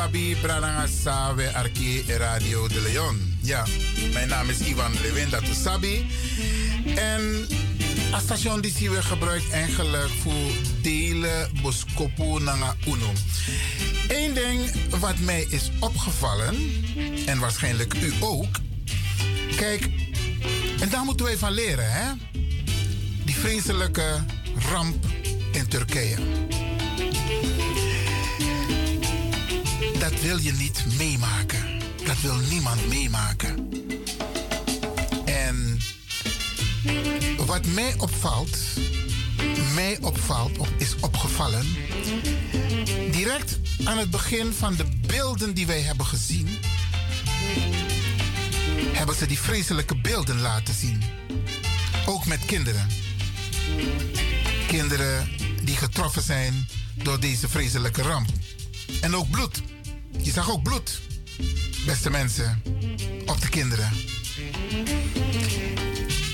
[SPEAKER 1] Sabi Pranangasa we Arki Radio de Leon. Ja, mijn naam is Ivan Lewenda Sabi. En als station die zien we gebruikt eigenlijk voor delen boskopo nanga uno. Eén ding wat mij is opgevallen, en waarschijnlijk u ook. Kijk, en daar moeten wij van leren, hè? Die vreselijke ramp in Turkije. dat wil je niet meemaken. Dat wil niemand meemaken. En wat mij opvalt, mij opvalt of is opgevallen, direct aan het begin van de beelden die wij hebben gezien, hebben ze die vreselijke beelden laten zien. Ook met kinderen. Kinderen die getroffen zijn door deze vreselijke ramp. En ook bloed. Je zag ook bloed, beste mensen, op de kinderen.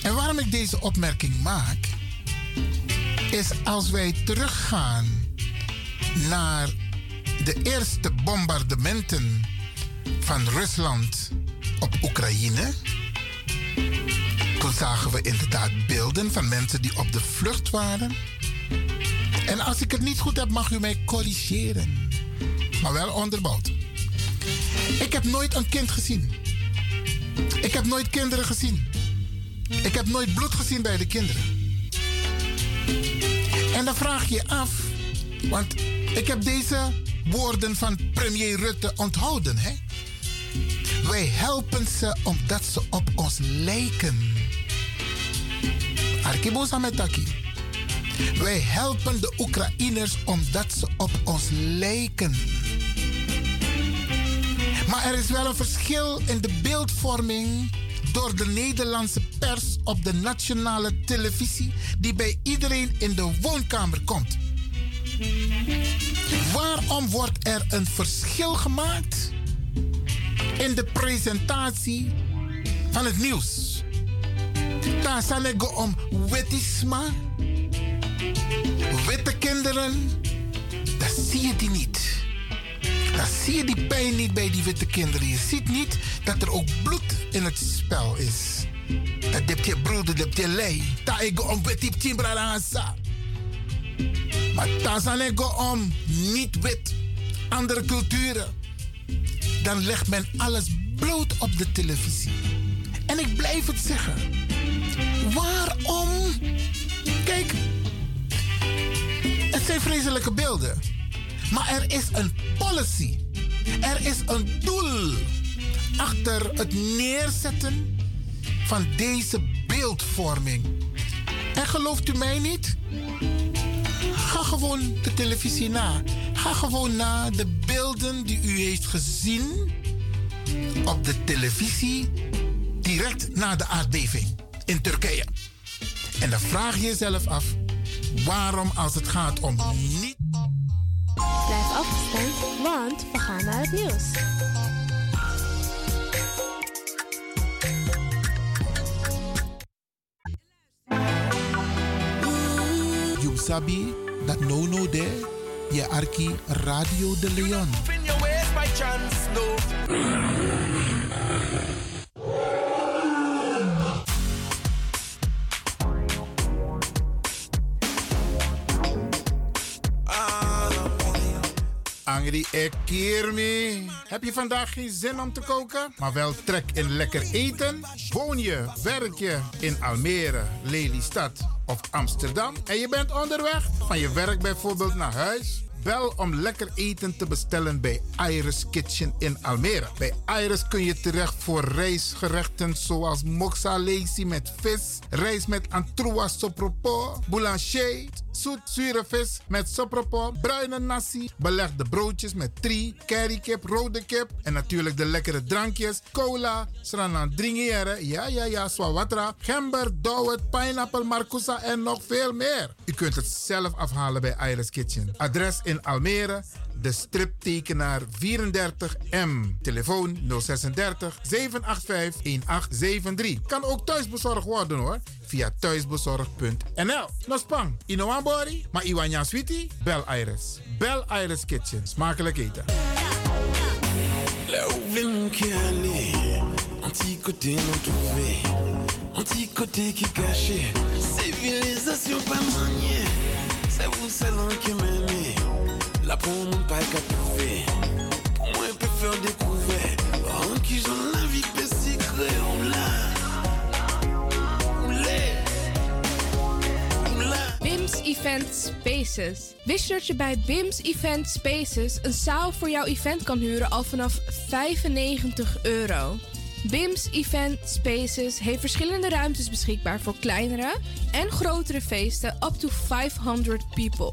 [SPEAKER 1] En waarom ik deze opmerking maak, is als wij teruggaan naar de eerste bombardementen van Rusland op Oekraïne. Toen zagen we inderdaad beelden van mensen die op de vlucht waren. En als ik het niet goed heb, mag u mij corrigeren. Maar wel onderbouwd. Ik heb nooit een kind gezien. Ik heb nooit kinderen gezien. Ik heb nooit bloed gezien bij de kinderen. En dan vraag je af, want ik heb deze woorden van premier Rutte onthouden. Hè? Wij helpen ze omdat ze op ons lijken. Arkibosa Metaki. Wij helpen de Oekraïners omdat ze op ons lijken. Maar er is wel een verschil in de beeldvorming door de Nederlandse pers op de nationale televisie die bij iedereen in de woonkamer komt. Waarom wordt er een verschil gemaakt in de presentatie van het nieuws? Daar zal ik om wetisma, witte kinderen, dat zie je die niet. Dan zie je die pijn niet bij die witte kinderen. Je ziet niet dat er ook bloed in het spel is. Dat heb je broeder, dat heb je lei. Ta ik om wit timbrarasa. Maar ta zal ik om niet wit. Andere culturen. Dan legt men alles bloot op de televisie. En ik blijf het zeggen. Waarom? Kijk, het zijn vreselijke beelden. Maar er is een policy. Er is een doel achter het neerzetten van deze beeldvorming. En gelooft u mij niet? Ga gewoon de televisie na. Ga gewoon na de beelden die u heeft gezien op de televisie direct na de aardbeving in Turkije. En dan vraag je jezelf af waarom als het gaat om niet
[SPEAKER 3] Blijf afgestemd, want we gaan naar het nieuws.
[SPEAKER 1] You sabi that no no there, je arki Radio de Leon.
[SPEAKER 14] In your ways by chance, no.
[SPEAKER 1] Angry Ekirmi. Heb je vandaag geen zin om te koken, maar wel trek in lekker eten? Woon je, werk je in Almere, Lelystad of Amsterdam en je bent onderweg van je werk bijvoorbeeld naar huis? Bel om lekker eten te bestellen bij Iris Kitchen in Almere. Bij Iris kun je terecht voor rijstgerechten zoals moxa lazy met vis, rijst met antroas sopropo, boulanger, zoet zure vis met sopropo, bruine nasi, belegde broodjes met tri, currykip, rode kip en natuurlijk de lekkere drankjes, cola, sranan dringiere, ja ja ja, swawatra, gember, dowet, pineapple, marcousa en nog veel meer. U kunt het zelf afhalen bij Iris Kitchen. Adres in Almere, de striptekenaar 34M. Telefoon 036 785 1873. Kan ook thuisbezorgd worden hoor. Via thuisbezorgd.nl. No spang, Inoambori, maar Iwanya Sweetie? Bel Iris. Bel Iris Kitchen. Smakelijk eten.
[SPEAKER 2] Caché, civilisation pas maniée, c'est vous celle qui là pour mon en qui j'en la l'a, l'a.
[SPEAKER 3] BIMS Event Spaces. Wist je dat je bij BIMS Event Spaces een zaal voor jouw event kan huren al vanaf 95 euro? BIMS Event Spaces heeft verschillende ruimtes beschikbaar voor kleinere en grotere feesten up to 500 people.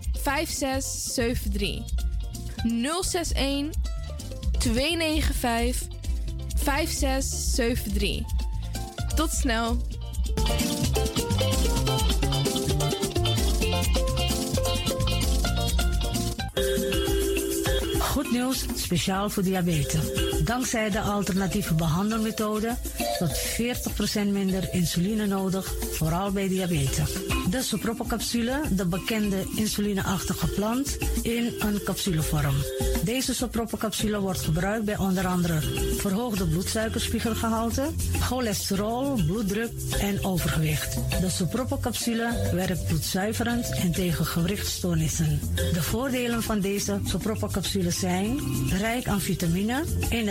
[SPEAKER 3] 5673. 061 295 5673. Tot snel.
[SPEAKER 4] Goed nieuws, speciaal voor diabetes. Dankzij de alternatieve behandelmethode tot 40% minder insuline nodig, vooral bij diabetes. De sopropocapsule, de bekende insulineachtige plant, in een capsulevorm. Deze sopropocapsule wordt gebruikt bij onder andere verhoogde bloedsuikerspiegelgehalte, cholesterol, bloeddruk en overgewicht. De sopropocapsule werkt bloedzuiverend en tegen gewrichtstoornissen. De voordelen van deze sopropocapsule zijn rijk aan vitamine, energie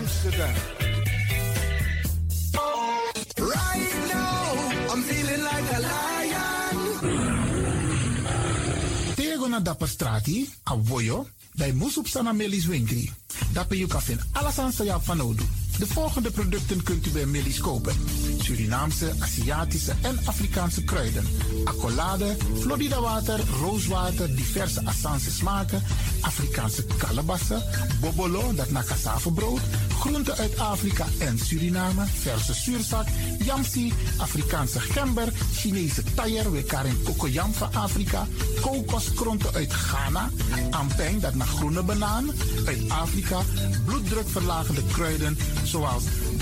[SPEAKER 15] Amsterdam.
[SPEAKER 16] Right now, I'm feeling like a lion.
[SPEAKER 1] Tego na dapper strati, a voyo, bij Moesop Sana Melis Winkri. Dapper you kan alles aan van. De volgende producten kunt u bij Melis kopen. Surinaamse, Aziatische en Afrikaanse kruiden. Accolade, Florida water, rooswater, diverse Assange smaken. Afrikaanse kalebassen, bobolo, dat na cassavebrood. Groenten uit Afrika en Suriname, verse zuurzak, yamsi, Afrikaanse gember, Chinese taier, we karin kokoyam van Afrika, kokoskronten uit Ghana, ampeng, dat naar groene banaan, uit Afrika, bloeddrukverlagende kruiden zoals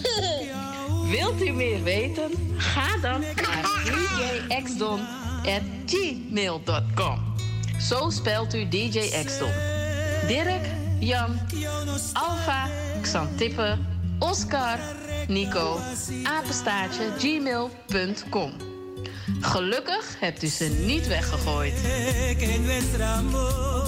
[SPEAKER 5] Wilt u meer weten? Ga dan naar djxdon.gmail.com. Zo spelt u DJ Exdon. Dirk, Jan, Alfa, Xantippe, Oscar, Nico, apenstaartje, gmail.com. Gelukkig hebt u ze niet weggegooid.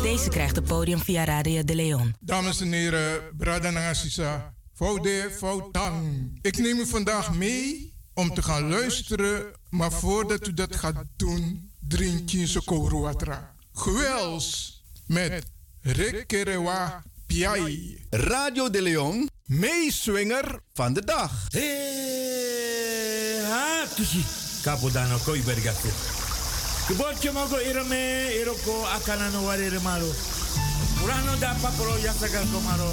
[SPEAKER 6] Deze krijgt het podium via Radio De Leon.
[SPEAKER 7] Dames en heren, Brada Nagasisa. Foude Foutang. Ik neem u vandaag mee om te gaan luisteren, maar voordat u dat gaat doen, drink je zo koruatra. Gewels met Rikkerewa Piai.
[SPEAKER 10] Radio de Leon,
[SPEAKER 7] meeswinger
[SPEAKER 10] van de dag.
[SPEAKER 9] Hey, ha, tushi. Kapodano koi bergate. Mogo irame, iroko akana no warere malo. Urano da paporo yasagan komaro.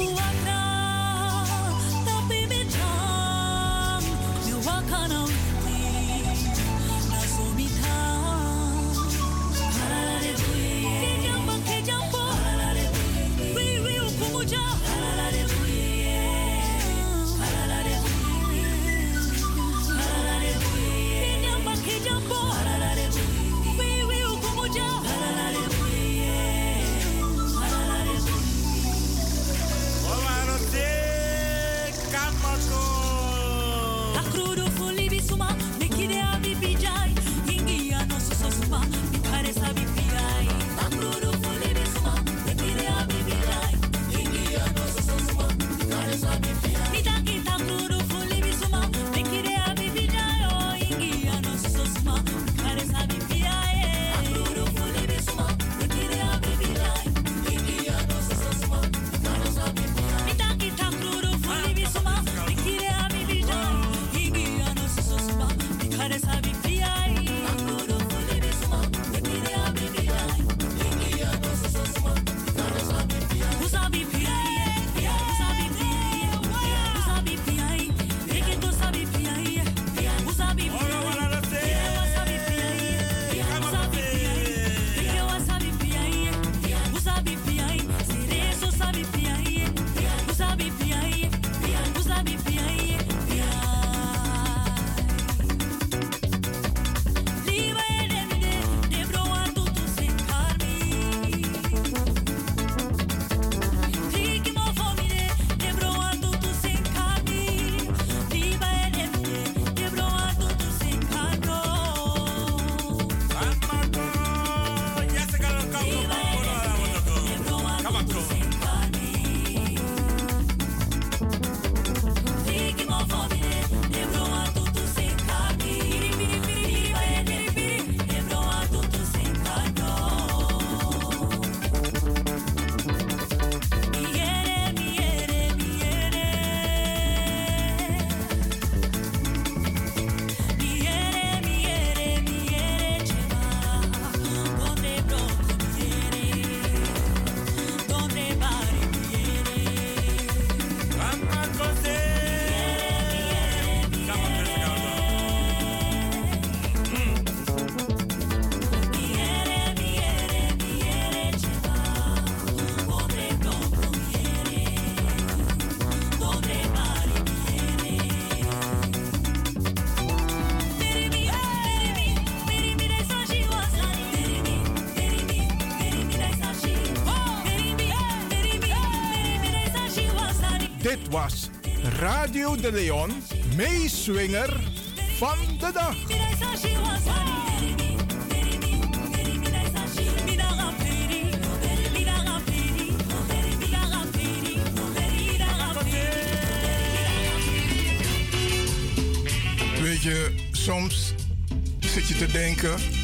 [SPEAKER 10] fuar De Leon,
[SPEAKER 7] meeswinger
[SPEAKER 10] van de dag.
[SPEAKER 7] Weet je, soms zit je te denken: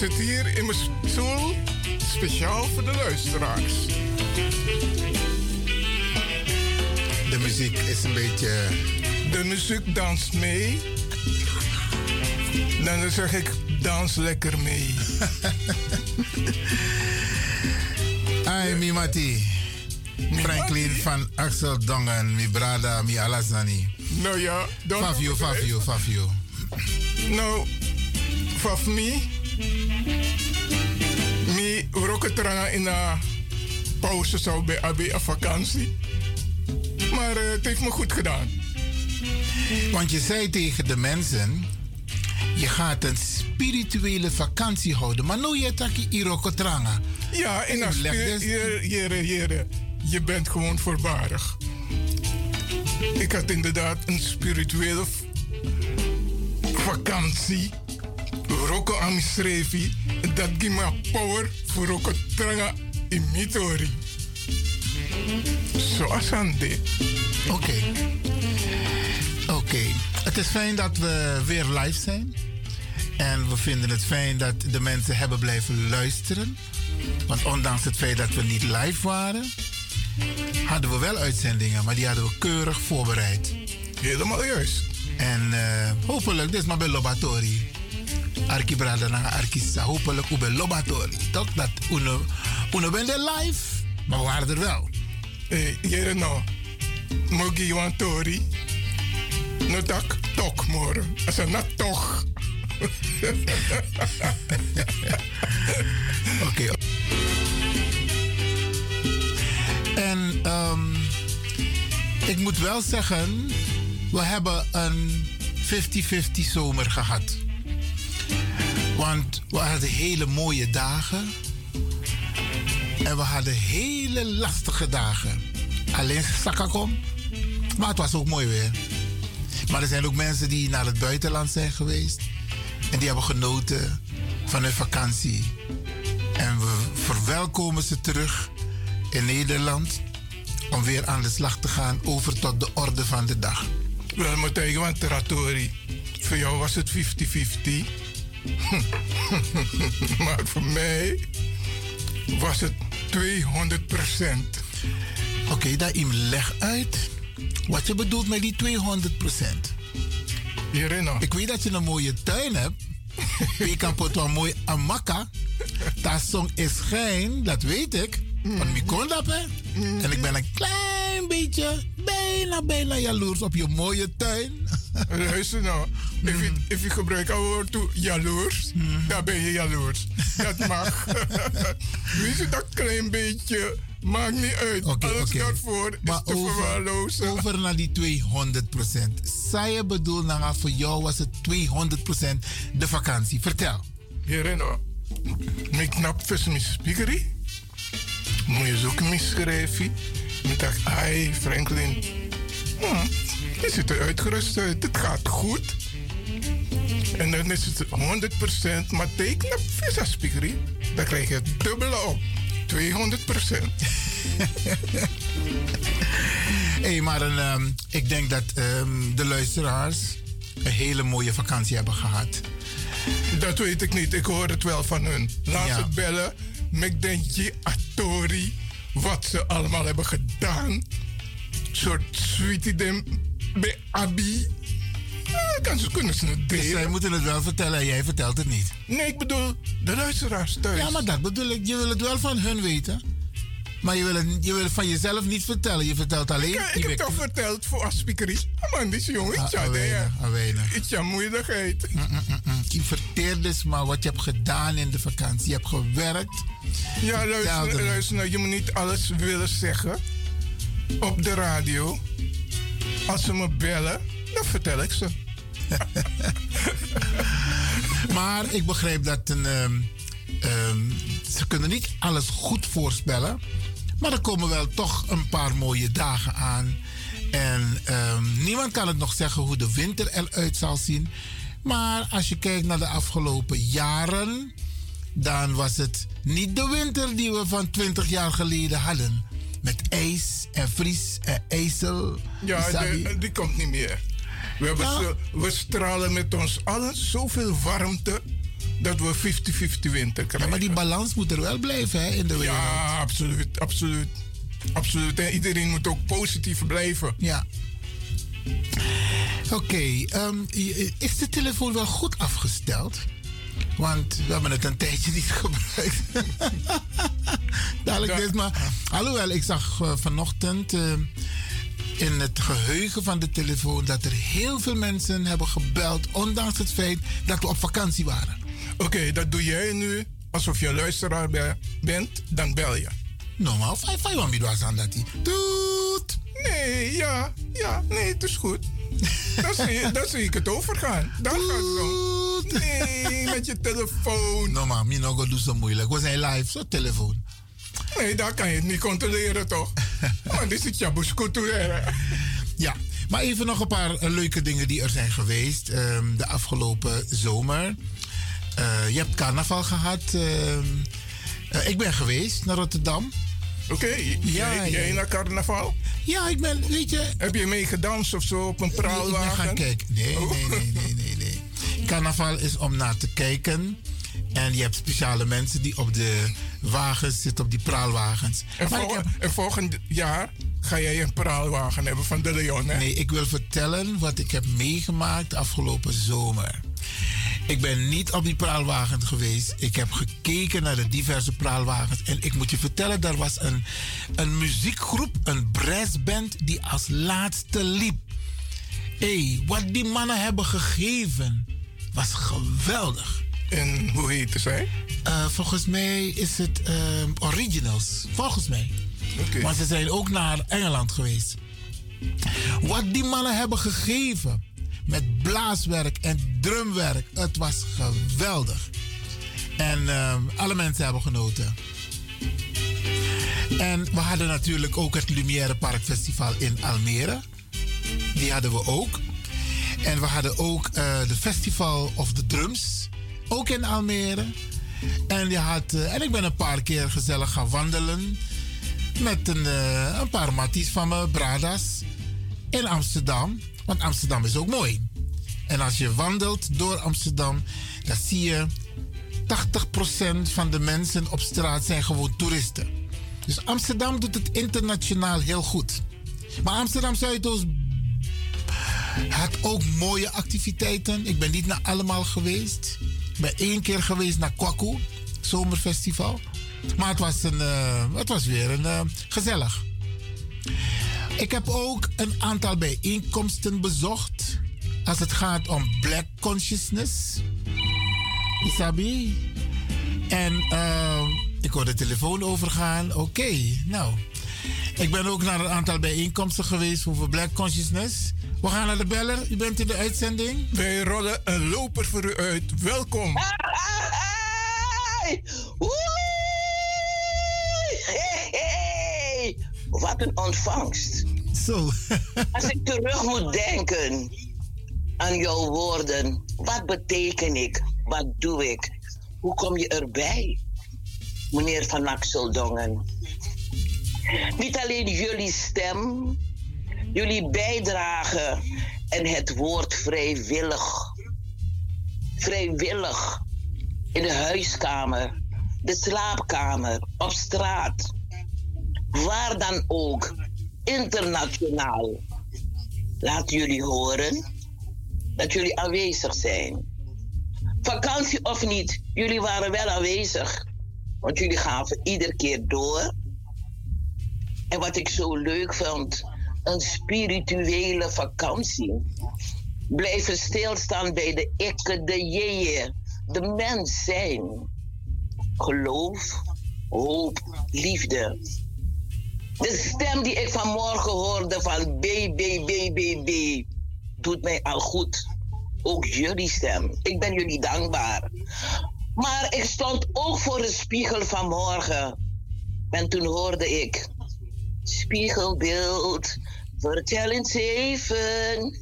[SPEAKER 7] zit hier in mijn stoel speciaal voor de luisteraars.
[SPEAKER 1] De muziek is een beetje.
[SPEAKER 7] De muziek danst mee. Dan zeg ik, dans lekker mee.
[SPEAKER 1] Ai, mi mati. Franklin van Axel Dongen, mi brada, mi alazani.
[SPEAKER 7] Nou ja, dan...
[SPEAKER 1] Fafio, Fafio, Fafio.
[SPEAKER 7] Nou, voor mij, mi roketranga in een pauze zou bij AB een vakantie. Maar eh, het heeft me goed gedaan.
[SPEAKER 1] Want je zei tegen de mensen, je gaat een spirituele vakantie houden. Maar nu je taki irokotranga.
[SPEAKER 7] Ja, en als je,
[SPEAKER 1] dus-
[SPEAKER 7] je, je, je, je bent gewoon voorbarig. Ik had inderdaad een spirituele vakantie. Roko amisrevi. Dat geeft me power voor roko tranga in mitori. Zoals aan dit.
[SPEAKER 1] Oké. Oké. Het is fijn dat we weer live zijn. En we vinden het fijn dat de mensen hebben blijven luisteren. Want ondanks het feit dat we niet live waren, hadden we wel uitzendingen, maar die hadden we keurig voorbereid.
[SPEAKER 7] Helemaal juist.
[SPEAKER 1] En eh, hopelijk, dit is maar bij Lobatori. Arki brada na Arkisa. Hopelijk ook bij Lobatori. Toch dat uno, uno bent er live, maar we waren er wel.
[SPEAKER 7] Hey, jere no. Mogi wan tori. No tak tok mor. Asa na toch.
[SPEAKER 1] Oké. En ehm, ik moet wel zeggen, we hebben een 50-50 zomer gehad. Want we hadden hele mooie dagen. En we hadden hele lastige dagen. Alleen Sakakom. Maar het was ook mooi weer. Maar er zijn ook mensen die naar het buitenland zijn geweest. En die hebben genoten van hun vakantie. En we verwelkomen ze terug in Nederland. Om weer aan de slag te gaan over tot de orde van de dag.
[SPEAKER 7] Wel, ik want Teratori. Voor jou was het 50-50. maar voor mij was het 200%
[SPEAKER 1] Oké, daar im leg uit wat je bedoelt met die 200% Ik weet dat je een mooie tuin hebt. Je kan pot wel mooi amaka. Dat song is geen, dat weet ik. Want ik kon dat, hè. En ik ben een klein beetje, bijna, bijna jaloers op je mooie tuin.
[SPEAKER 7] Luister nou, if je, if je gebruikt het woord toe jaloers, dan ben je jaloers. Dat mag. Weet je dat klein beetje? Maakt niet uit. Alles
[SPEAKER 1] oké.
[SPEAKER 7] daarvoor is
[SPEAKER 1] Maar
[SPEAKER 7] te
[SPEAKER 1] over,
[SPEAKER 7] verwaarlozen.
[SPEAKER 1] over naar die 200% Zij je bedoelt, nou, voor jou was het 200% de vakantie. Vertel.
[SPEAKER 7] Hierino, ik knap vis mijn speakerie. Moet je zoeken misschrijven. Ik dacht, ai, Franklin. hm, je ziet er uitgerust uit. Het gaat goed. En dan is het 100%, maar teken op visa. Dan krijg je het dubbele op. 200%.
[SPEAKER 1] hey, maar een, ehm, ik denk dat ehm, de luisteraars een hele mooie vakantie hebben gehad.
[SPEAKER 7] Dat weet ik niet. Ik hoor het wel van hun. Laat
[SPEAKER 1] Ja.
[SPEAKER 7] ze bellen. Met Denji Atori. Wat ze allemaal hebben gedaan. soort sweetie dem bij Abi. Kan ze kunnen ze het
[SPEAKER 1] Dus
[SPEAKER 7] delen.
[SPEAKER 1] zij moeten het wel vertellen en jij vertelt het niet.
[SPEAKER 7] Nee, ik bedoel de luisteraars thuis.
[SPEAKER 1] Ja, maar dat bedoel ik. Je wil het wel van hun weten. Maar je wil het, je wil het van jezelf niet vertellen. Je vertelt alleen...
[SPEAKER 7] Ik, ik heb toch verteld voor afspiekerie. Ah man, die is jong. Ik ja,
[SPEAKER 1] ah, weinig, ah, weinig.
[SPEAKER 7] Ik ja, moeilijkheid.
[SPEAKER 1] Je verteert dus maar wat je hebt gedaan in de vakantie. Je hebt gewerkt.
[SPEAKER 7] Ja,
[SPEAKER 1] Vertel
[SPEAKER 7] luister, luister nou, je moet niet alles willen zeggen op de radio. Als ze me bellen, Dan vertel ik ze.
[SPEAKER 1] maar ik begrijp dat een, ehm, ehm, ze kunnen niet alles goed voorspellen. Maar er komen wel toch een paar mooie dagen aan. En ehm, niemand kan het nog zeggen hoe de winter eruit zal zien. Maar als je kijkt naar de afgelopen jaren, dan was het niet de winter die we van 20 jaar geleden hadden. Met ijs en vries en ijzel.
[SPEAKER 7] Ja, de- die komt niet meer. We, hebben
[SPEAKER 1] Ja.
[SPEAKER 7] zo- we stralen met ons allen zoveel warmte dat we 50-50 winter krijgen.
[SPEAKER 1] Ja, maar die balans moet er wel blijven hè, in de wereld.
[SPEAKER 7] Ja, absoluut, absoluut. Absoluut. En iedereen moet ook positief blijven.
[SPEAKER 1] Ja. Oké, ehm, is de telefoon wel goed afgesteld? Want we hebben het een tijdje niet gebruikt. Dadelijk dit, maar alhoewel, ik zag eh, vanochtend eh, in het geheugen van de telefoon dat er heel veel mensen hebben gebeld, ondanks het feit dat we op vakantie waren.
[SPEAKER 7] Oké, dat doe jij nu alsof je luisteraar be- bent, dan bel je.
[SPEAKER 1] Normaal, vijf, vijf man was aan dat hij. Doet!
[SPEAKER 7] Nee, ja, ja, nee, het is goed. Dan zie, dan zie ik het overgaan. Dan gaat het om. Nee, met je telefoon.
[SPEAKER 1] Normaal, Minogo doet zo moeilijk. We zijn live, zo telefoon.
[SPEAKER 7] Nee, daar kan je het niet controleren, toch? Maar dit is het Jabuskuturere.
[SPEAKER 1] Ja, maar even nog een paar eh, leuke dingen die er zijn geweest ehm, de afgelopen zomer. Eh, je hebt carnaval gehad. ehm, eh, ik ben geweest naar Rotterdam.
[SPEAKER 7] Oké, jij, jij naar carnaval?
[SPEAKER 1] Ja, ik ben, weet je...
[SPEAKER 7] Heb je mee gedanst of zo op een praalwagen?
[SPEAKER 1] Ik ben gaan kijken. Nee, nee, nee, nee, nee, nee. Carnaval is om naar te kijken. En je hebt speciale mensen die op de wagens zitten, op die praalwagens.
[SPEAKER 7] En,
[SPEAKER 1] Maar ik
[SPEAKER 7] volgend, en volgend jaar ga jij een praalwagen hebben van de Leon, hè?
[SPEAKER 1] Nee, ik wil vertellen wat ik heb meegemaakt afgelopen zomer. Ik ben niet op die praalwagen geweest. Ik heb gekeken naar de diverse praalwagens. En ik moet je vertellen, er was een, een muziekgroep, een brassband, die als laatste liep. Hé, hey, wat die mannen hebben gegeven, was geweldig.
[SPEAKER 7] En hoe heette zij?
[SPEAKER 1] Eh, volgens mij is het eh, Originals. Volgens mij.
[SPEAKER 7] Oké.
[SPEAKER 1] Want ze zijn ook naar Engeland geweest. Wat die mannen hebben gegeven. Met blaaswerk en drumwerk. Het was geweldig. En eh, alle mensen hebben genoten. En we hadden natuurlijk ook het Lumière Park Festival in Almere. Die hadden we ook. En we hadden ook eh, de Festival of the Drums. Ook in Almere. En, je had, eh, en ik ben een paar keer gezellig gaan wandelen. Met een, eh, een paar matties van me, Bradas. In Amsterdam. Want Amsterdam is ook mooi. En als je wandelt door Amsterdam, dan zie je 80% van de mensen op straat zijn gewoon toeristen. Dus Amsterdam doet het internationaal heel goed. Maar Amsterdam Zuidoost had ook mooie activiteiten. Ik ben niet naar allemaal geweest. Ik ben één keer geweest naar Kwaku, zomerfestival. Maar het was, een, eh, het was weer een, eh, gezellig. Ik heb ook een aantal bijeenkomsten bezocht. Als het gaat om Black Consciousness. Isabi. En eh, ik hoor de telefoon overgaan. Oké, nou. Ik ben ook naar een aantal bijeenkomsten geweest over Black Consciousness. We gaan naar de beller. U bent in de uitzending.
[SPEAKER 7] Wij rollen een loper voor u uit. Welkom.
[SPEAKER 17] Hey! Oei! Hey, hey! Wat een ontvangst.
[SPEAKER 1] Zo.
[SPEAKER 17] Als ik terug moet denken aan jouw woorden, wat beteken ik? Wat doe ik? Hoe kom je erbij, meneer Van Axel Dongen? Niet alleen jullie stem, jullie bijdrage en het woord vrijwillig. Vrijwillig in de huiskamer, de slaapkamer, op straat. Waar dan ook, internationaal. Laat jullie horen dat jullie aanwezig zijn. Vakantie of niet, jullie waren wel aanwezig. Want jullie gaven iedere keer door. En wat ik zo leuk vond, een spirituele vakantie. Blijven stilstaan bij de ikke, de jeeën, de mens zijn. Geloof, hoop, liefde. De stem die ik vanmorgen hoorde van B, B, B, B, B. doet mij al goed. Ook jullie stem. Ik ben jullie dankbaar. Maar ik stond ook voor de spiegel vanmorgen. En toen hoorde ik... Spiegelbeeld, vertel eens even.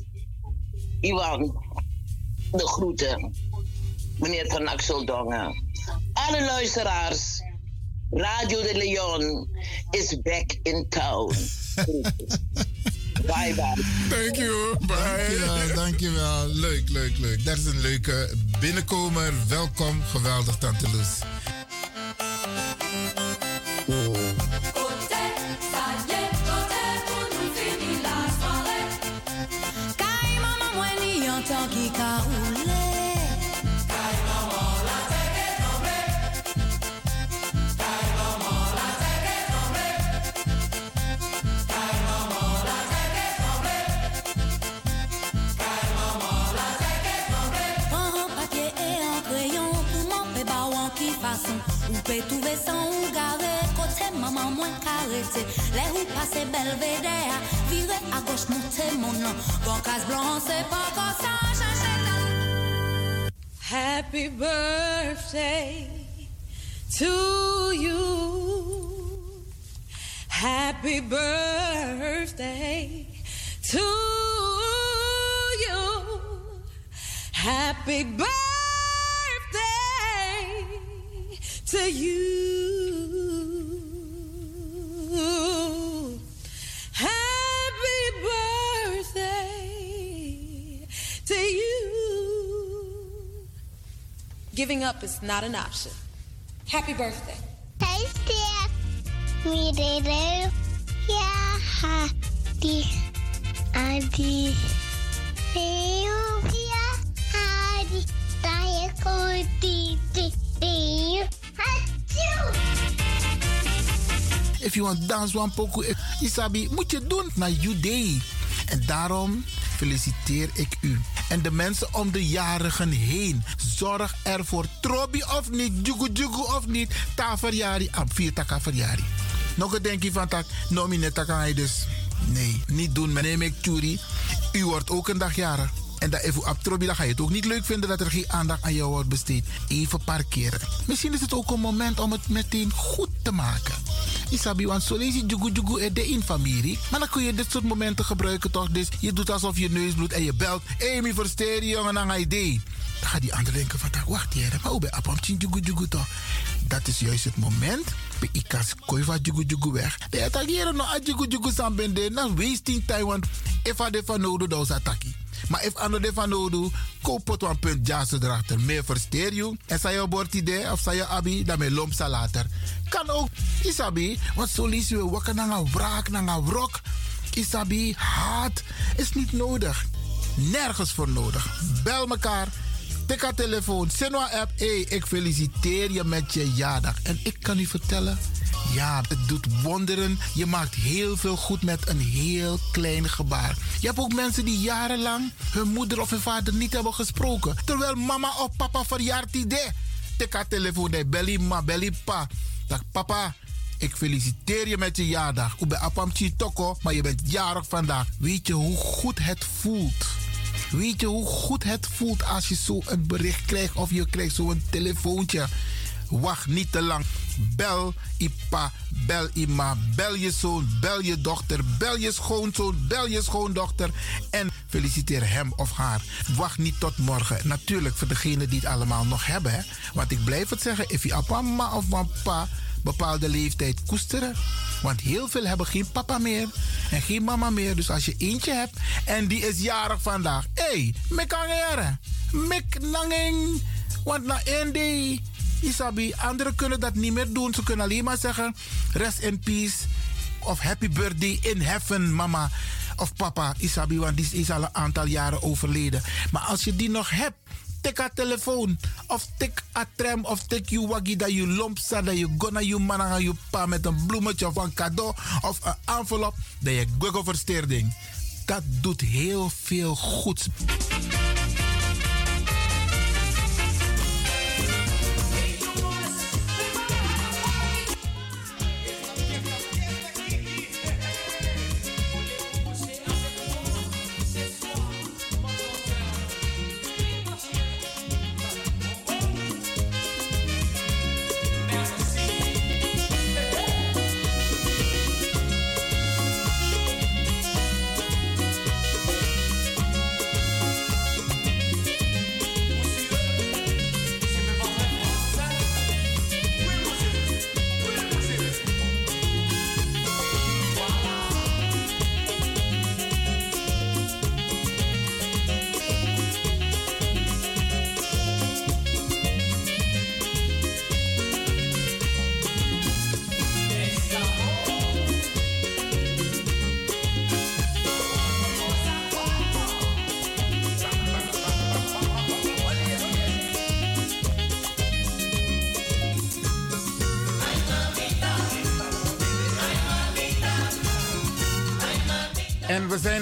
[SPEAKER 17] Iwan, de groeten. Meneer Van Axeldongen. Alle luisteraars. Radio de Leon is back in town. bye bye.
[SPEAKER 1] Thank you. Bye. Dankjewel, dankjewel. Leuk, leuk, leuk. Dat is een leuke binnenkomer. Welkom. Geweldig, Tante Loes.
[SPEAKER 18] Pe trouver sans ou gare Kote maman mwen karete Le ou pase belvedere Vire à gauche monte mon nom Bon casse blanc c'est pas comme ça Changer ta
[SPEAKER 19] Happy birthday to you. Happy birthday to you. Happy birthday to you. Happy birthday to you. Giving up is not an option. Happy birthday.
[SPEAKER 20] Steph. We did. Yeah, Hadi. Adi. Leo. Yeah, Hadi. Daya Kodi. Leo. Achoo.
[SPEAKER 1] If you want dance one eh, Isabi, moet je doen naar you. En daarom feliciteer ik u. En de mensen om de jarigen heen. Zorg ervoor. Trobi of niet, jugu jugu of niet. Ta verjari, am vier taka. Nog een denkje van tak, nomine kan hij dus. Nee, niet doen. Meneer ik Tjuri, u wordt ook een dag jarig. En dat even op Trobi, dan ga je het ook niet leuk vinden dat er geen aandacht aan jou wordt besteed. Even parkeren. Misschien is het ook een moment om het meteen goed te maken. Isabi, want zo lees je jugu jugu er de in familie. Maar dan kun je dit soort momenten gebruiken toch? Dus je doet alsof je neus bloedt en je belt. Mi versteer jongen, dan ga je idee. Dan gaat die ander denken van, wacht hier, maar hoe ben je jugu jugu toch? Dat is juist het moment. Bij ikas kooi van jugu jugu weg. De attackeren no a jugu jugu bende. Na wasting time, want if de nodig, dan is attackie. Maar if ano de van nodig, koop het een punt jazz erachter. Meer versteer je. En zij je bord idee of zij je abi, dan met lomp later. Kan ook, isabi, want zo lees je wakker naar een wraak, naar een wrok. Isabi, haat is niet nodig. Nergens voor nodig. Bel elkaar. Tik haar telefoon. Sinwa app. Hey, ik feliciteer je met je jaardag. En ik kan u vertellen. Ja, het doet wonderen. Je maakt heel veel goed met een heel klein gebaar. Je hebt ook mensen die jarenlang hun moeder of hun vader niet hebben gesproken. Terwijl mama of papa verjaart idee. Tik haar telefoon. Nee, belly ma, belly pa. Dag papa. Ik feliciteer je met je jaardag. Ik ben Apamchi Toko, maar je bent jarig vandaag. Weet je hoe goed het voelt? Weet je hoe goed het voelt als je zo een bericht krijgt of je krijgt zo'n telefoontje? Wacht niet te lang. Bel Ipa, bel Ima, bel je zoon, bel je dochter, bel je schoonzoon, bel je schoondochter en feliciteer hem of haar. Wacht niet tot morgen. Natuurlijk voor degenen die het allemaal nog hebben. Hè? Want ik blijf het zeggen, if je papa of papa bepaalde leeftijd koesteren. Want heel veel hebben geen papa meer en geen mama meer. Dus als je eentje hebt en die is jarig vandaag. Hé, hey, mek angere. Mek nanging. Want na één day, Isabi, anderen kunnen dat niet meer doen. Ze kunnen alleen maar zeggen, rest in peace. Of happy birthday in heaven, mama of papa. Isabi, want die is al een aantal jaren overleden. Maar als je die nog hebt, tik a telefoon. Of tik a tram. Of tik je waggie dat je lomp staat. Dat je gonna je man aan je pa met een bloemetje of een cadeau. Of een envelop. Dat je google versteerding. Dat doet heel veel goeds.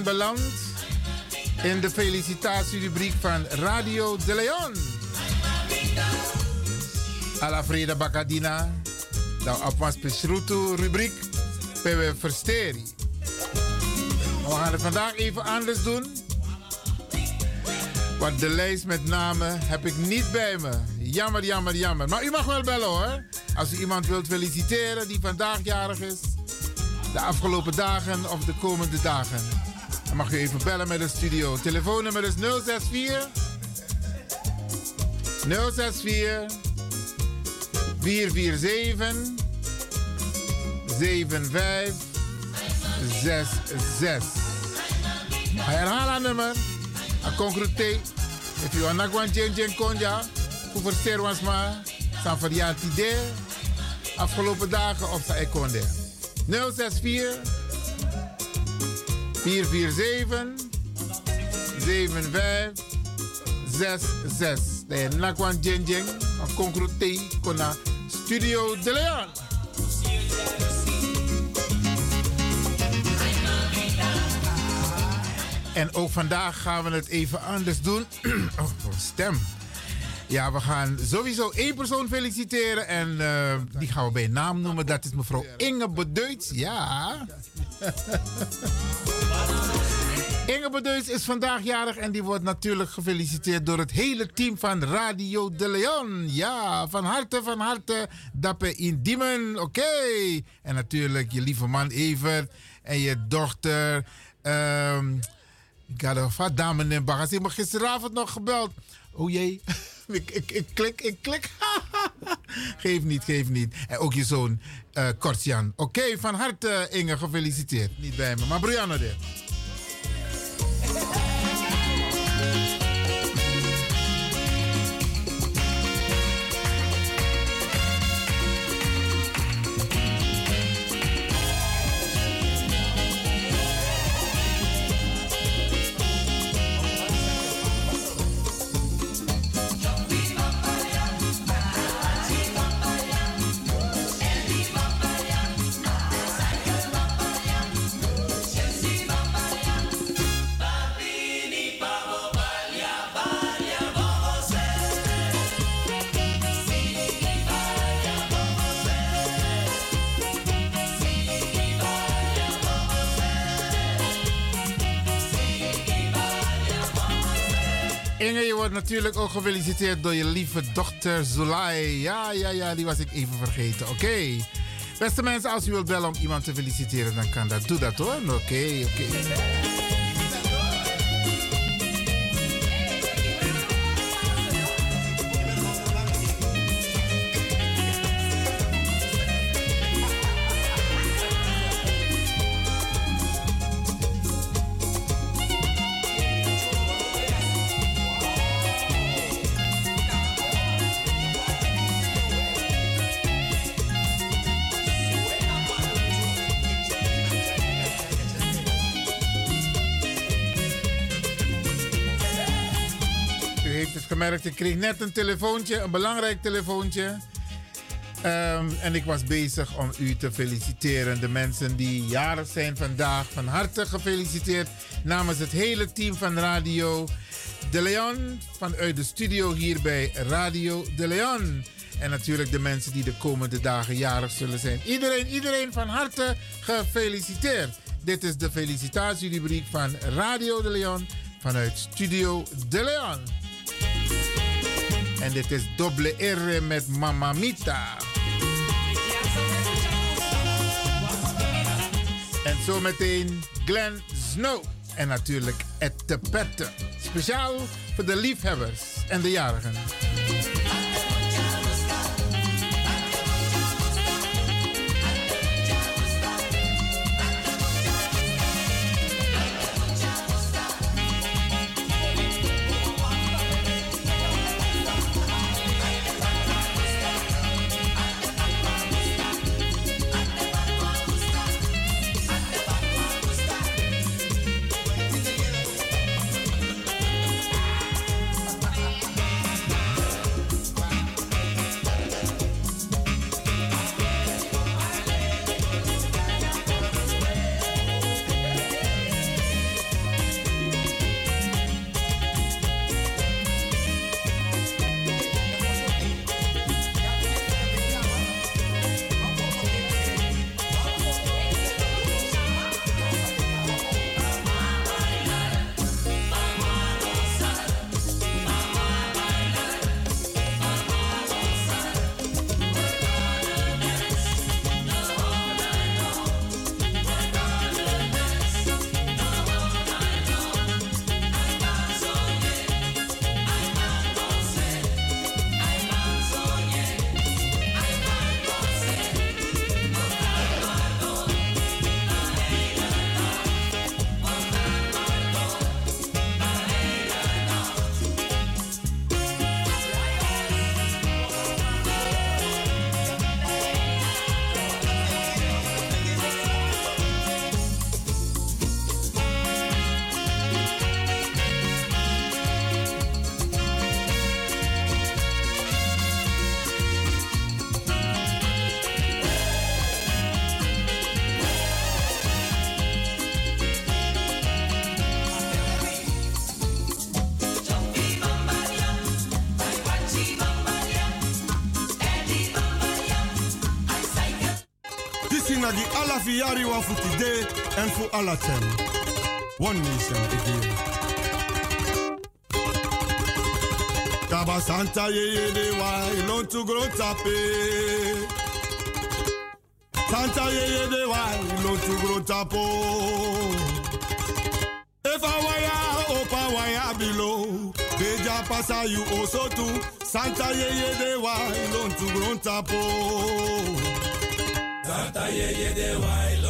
[SPEAKER 1] Beland in de felicitatierubriek van Radio de Leon. Freda Bacadina. Dan op Pesrutu rubriek. Pewe Versteri. We gaan het vandaag even anders doen. Want de lijst met namen heb ik niet bij me. Jammer, jammer, jammer. Maar u mag wel bellen hoor. Als u iemand wilt feliciteren die vandaag jarig is. De afgelopen dagen of de komende dagen. Dan mag u even bellen met de studio. Telefoonnummer is 064 064 447 7566. Hij herhaalt het nummer. A concrete. If you are not going to konja. Voor verster was maar. San. Afgelopen dagen of sa ekonde. 064 447 7566. De nakwan jeng jeng. A concrete. Kona Studio De Leon. En ook vandaag gaan we het even anders doen. oh, stem. Ja, we gaan sowieso één persoon feliciteren. En uh, die gaan we bij naam noemen. Dat is mevrouw Inge Beduits. Ja. Inge Beduits is vandaag jarig. En die wordt natuurlijk gefeliciteerd door het hele team van Radio de Leon. Ja, van harte, van harte. Dappe in Diemen. Oké. En natuurlijk je lieve man Evert. En je dochter... Um, ik had een dame in Bagas. Ik heb gisteravond nog gebeld. Oh jee. Ik, ik, ik klik, ik klik. geef niet, geef niet. En ook je zoon uh, Kortjan. Oké, van harte Inge, gefeliciteerd. Niet bij me, maar Brianna dit. Inge, je wordt natuurlijk ook gefeliciteerd door je lieve dochter Zulay. Ja, ja, ja, die was ik even vergeten. Oké. Beste mensen, als u wilt bellen om iemand te feliciteren, dan kan dat. Doe dat hoor. Oké, oké. Gemerkt, ik kreeg net een telefoontje, een belangrijk telefoontje. Um, en ik was bezig om u te feliciteren. De mensen die jarig zijn vandaag, van harte gefeliciteerd. Namens het hele team van Radio De Leon. Vanuit de studio hier bij Radio De Leon. En natuurlijk de mensen die de komende dagen jarig zullen zijn. Iedereen, iedereen van harte gefeliciteerd. Dit is de felicitatierubriek van Radio De Leon vanuit Studio De Leon. En dit is Double R met Mamma Mita. En zometeen Glenn Snow. En natuurlijk Ed de Pette. Speciaal voor de liefhebbers en de jarigen.
[SPEAKER 21] Alatem. One nation again. Taba Santa ye ye de wai e, lon tu gro tape. Santa ye ye de wai e, lon tu gro tapo. If I wire up I wire below. Deja pasa you also too. Santa ye ye de wai e, lon tu gro tapo. Santa ye de
[SPEAKER 22] wai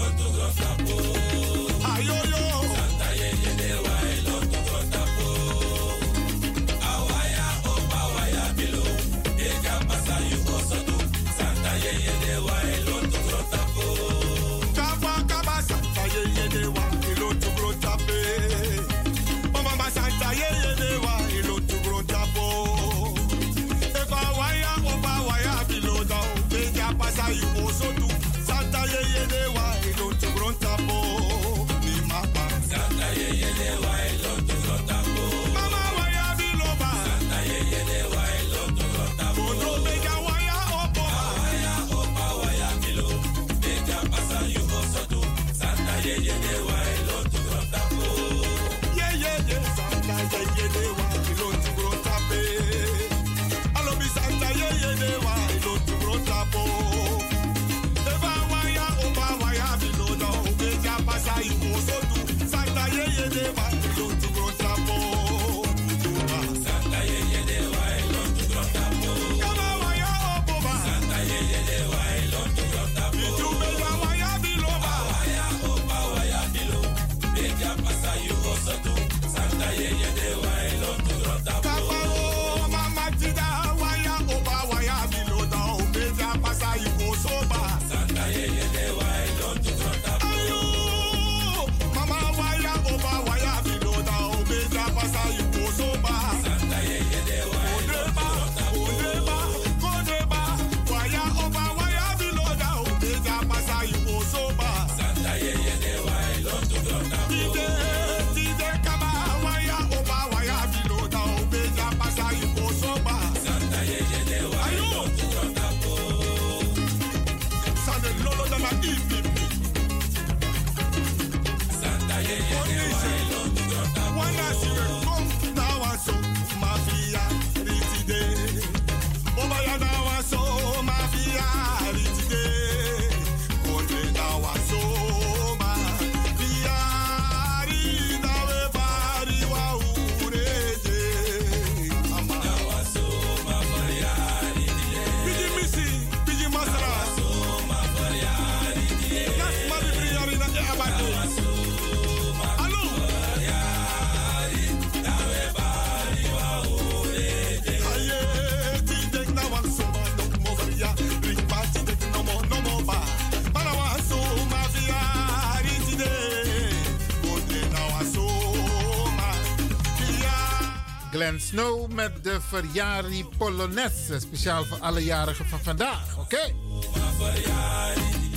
[SPEAKER 22] Snow met de Verjari Polonaise. Speciaal voor alle jarigen van vandaag, oké?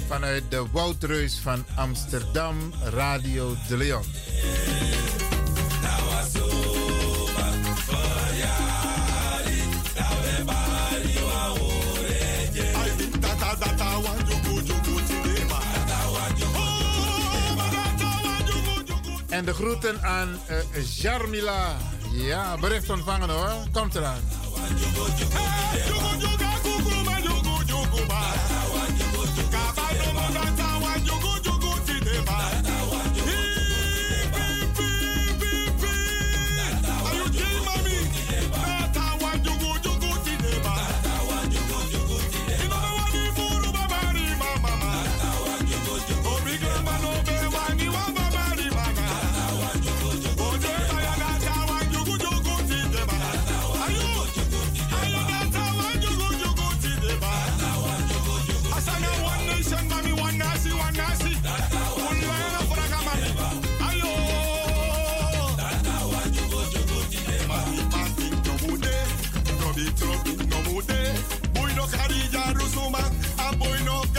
[SPEAKER 22] Vanuit de Woudreus van Amsterdam, Radio de Leon. En de groeten aan uh, Jarmila. Ja, bericht ontvangen hoor. Komt eraan.
[SPEAKER 21] woman, a boy no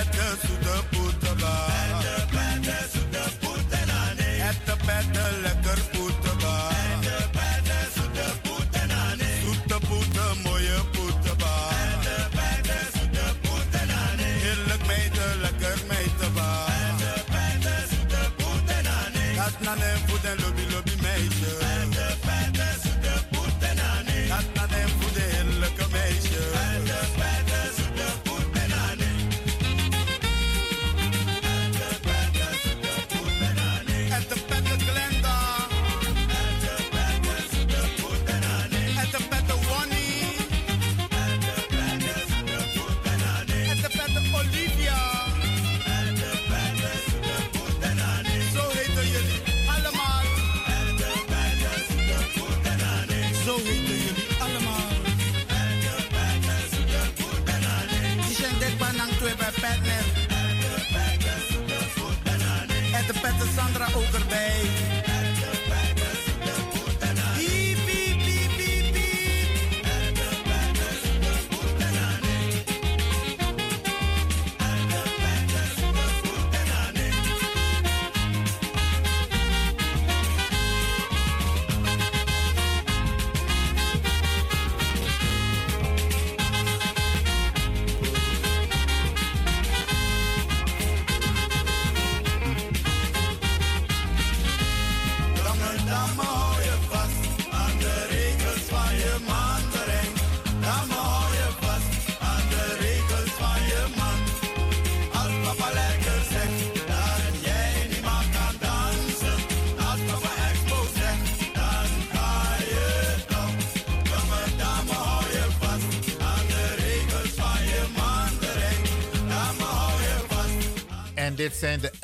[SPEAKER 23] better to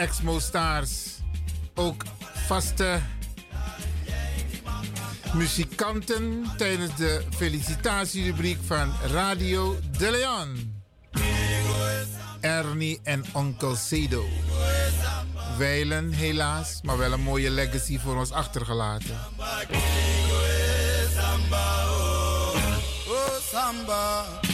[SPEAKER 23] Exmo Stars ook vaste muzikanten tijdens de felicitatierubriek van Radio De Leon. Ernie en Onkel Sedo. Weilen helaas, maar wel een mooie legacy voor ons achtergelaten.
[SPEAKER 24] Samba. Oh,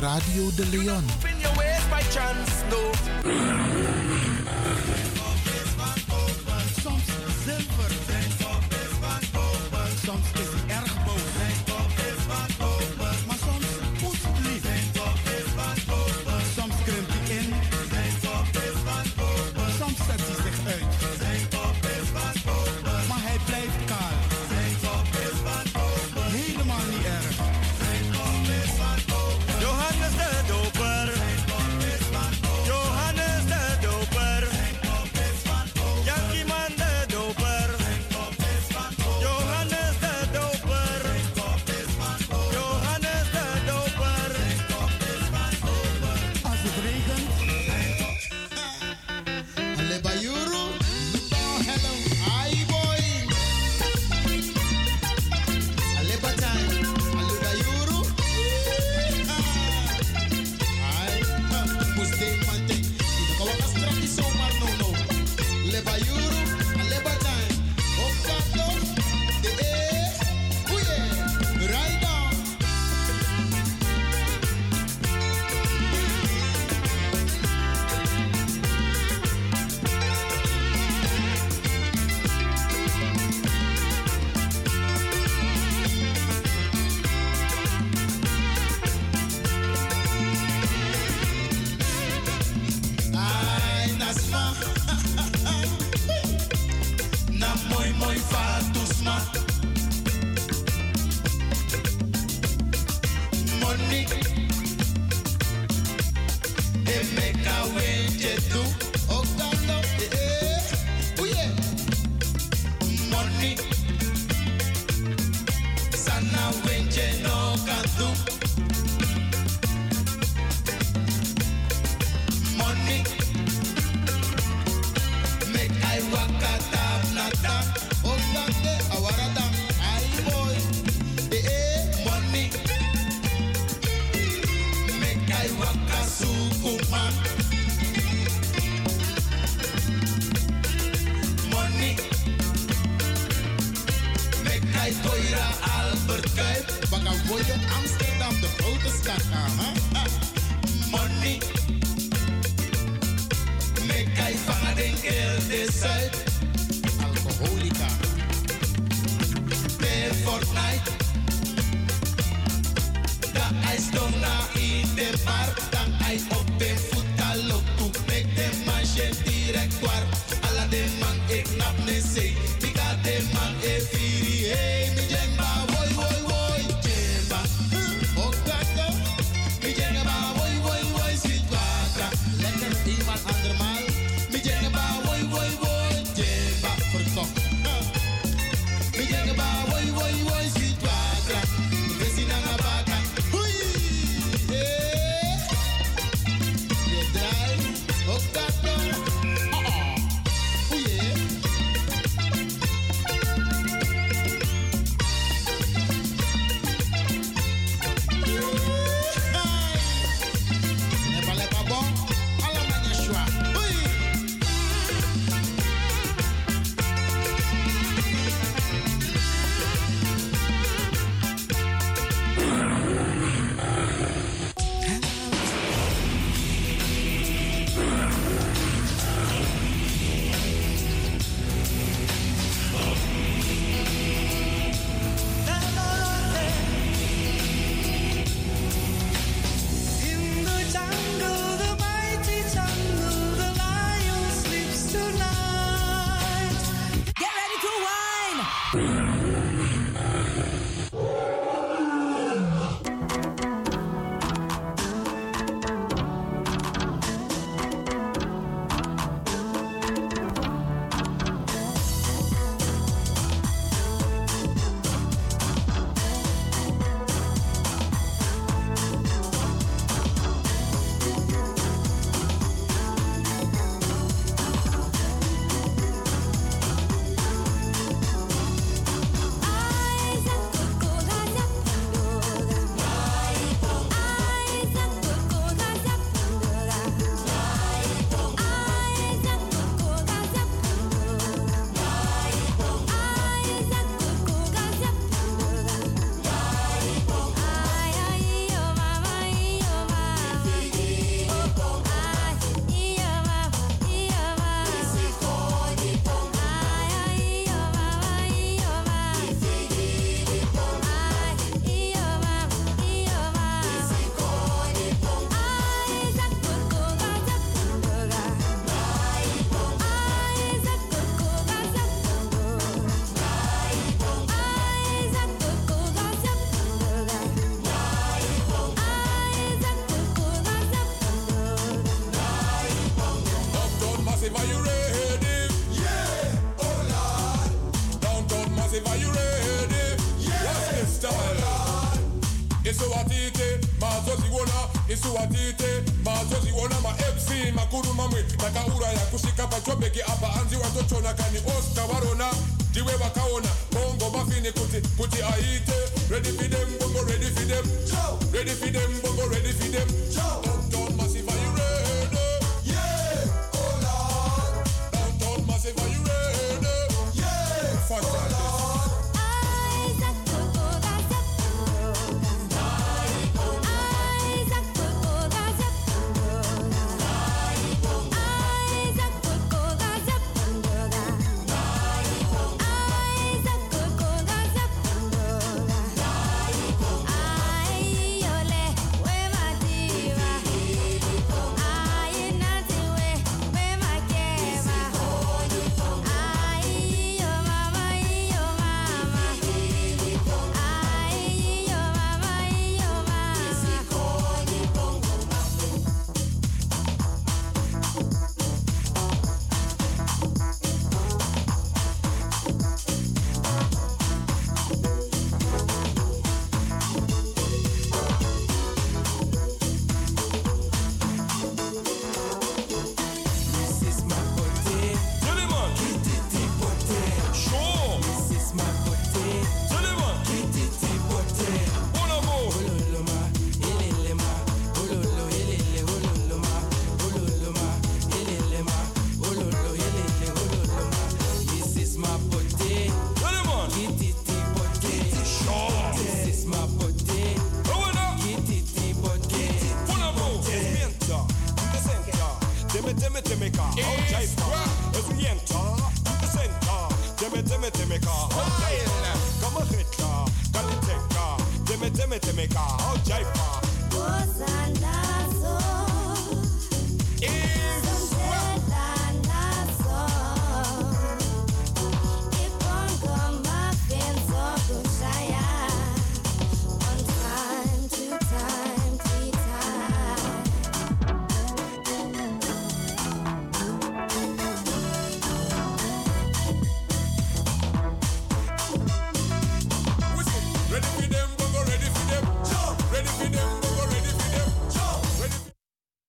[SPEAKER 12] Radio de Leon.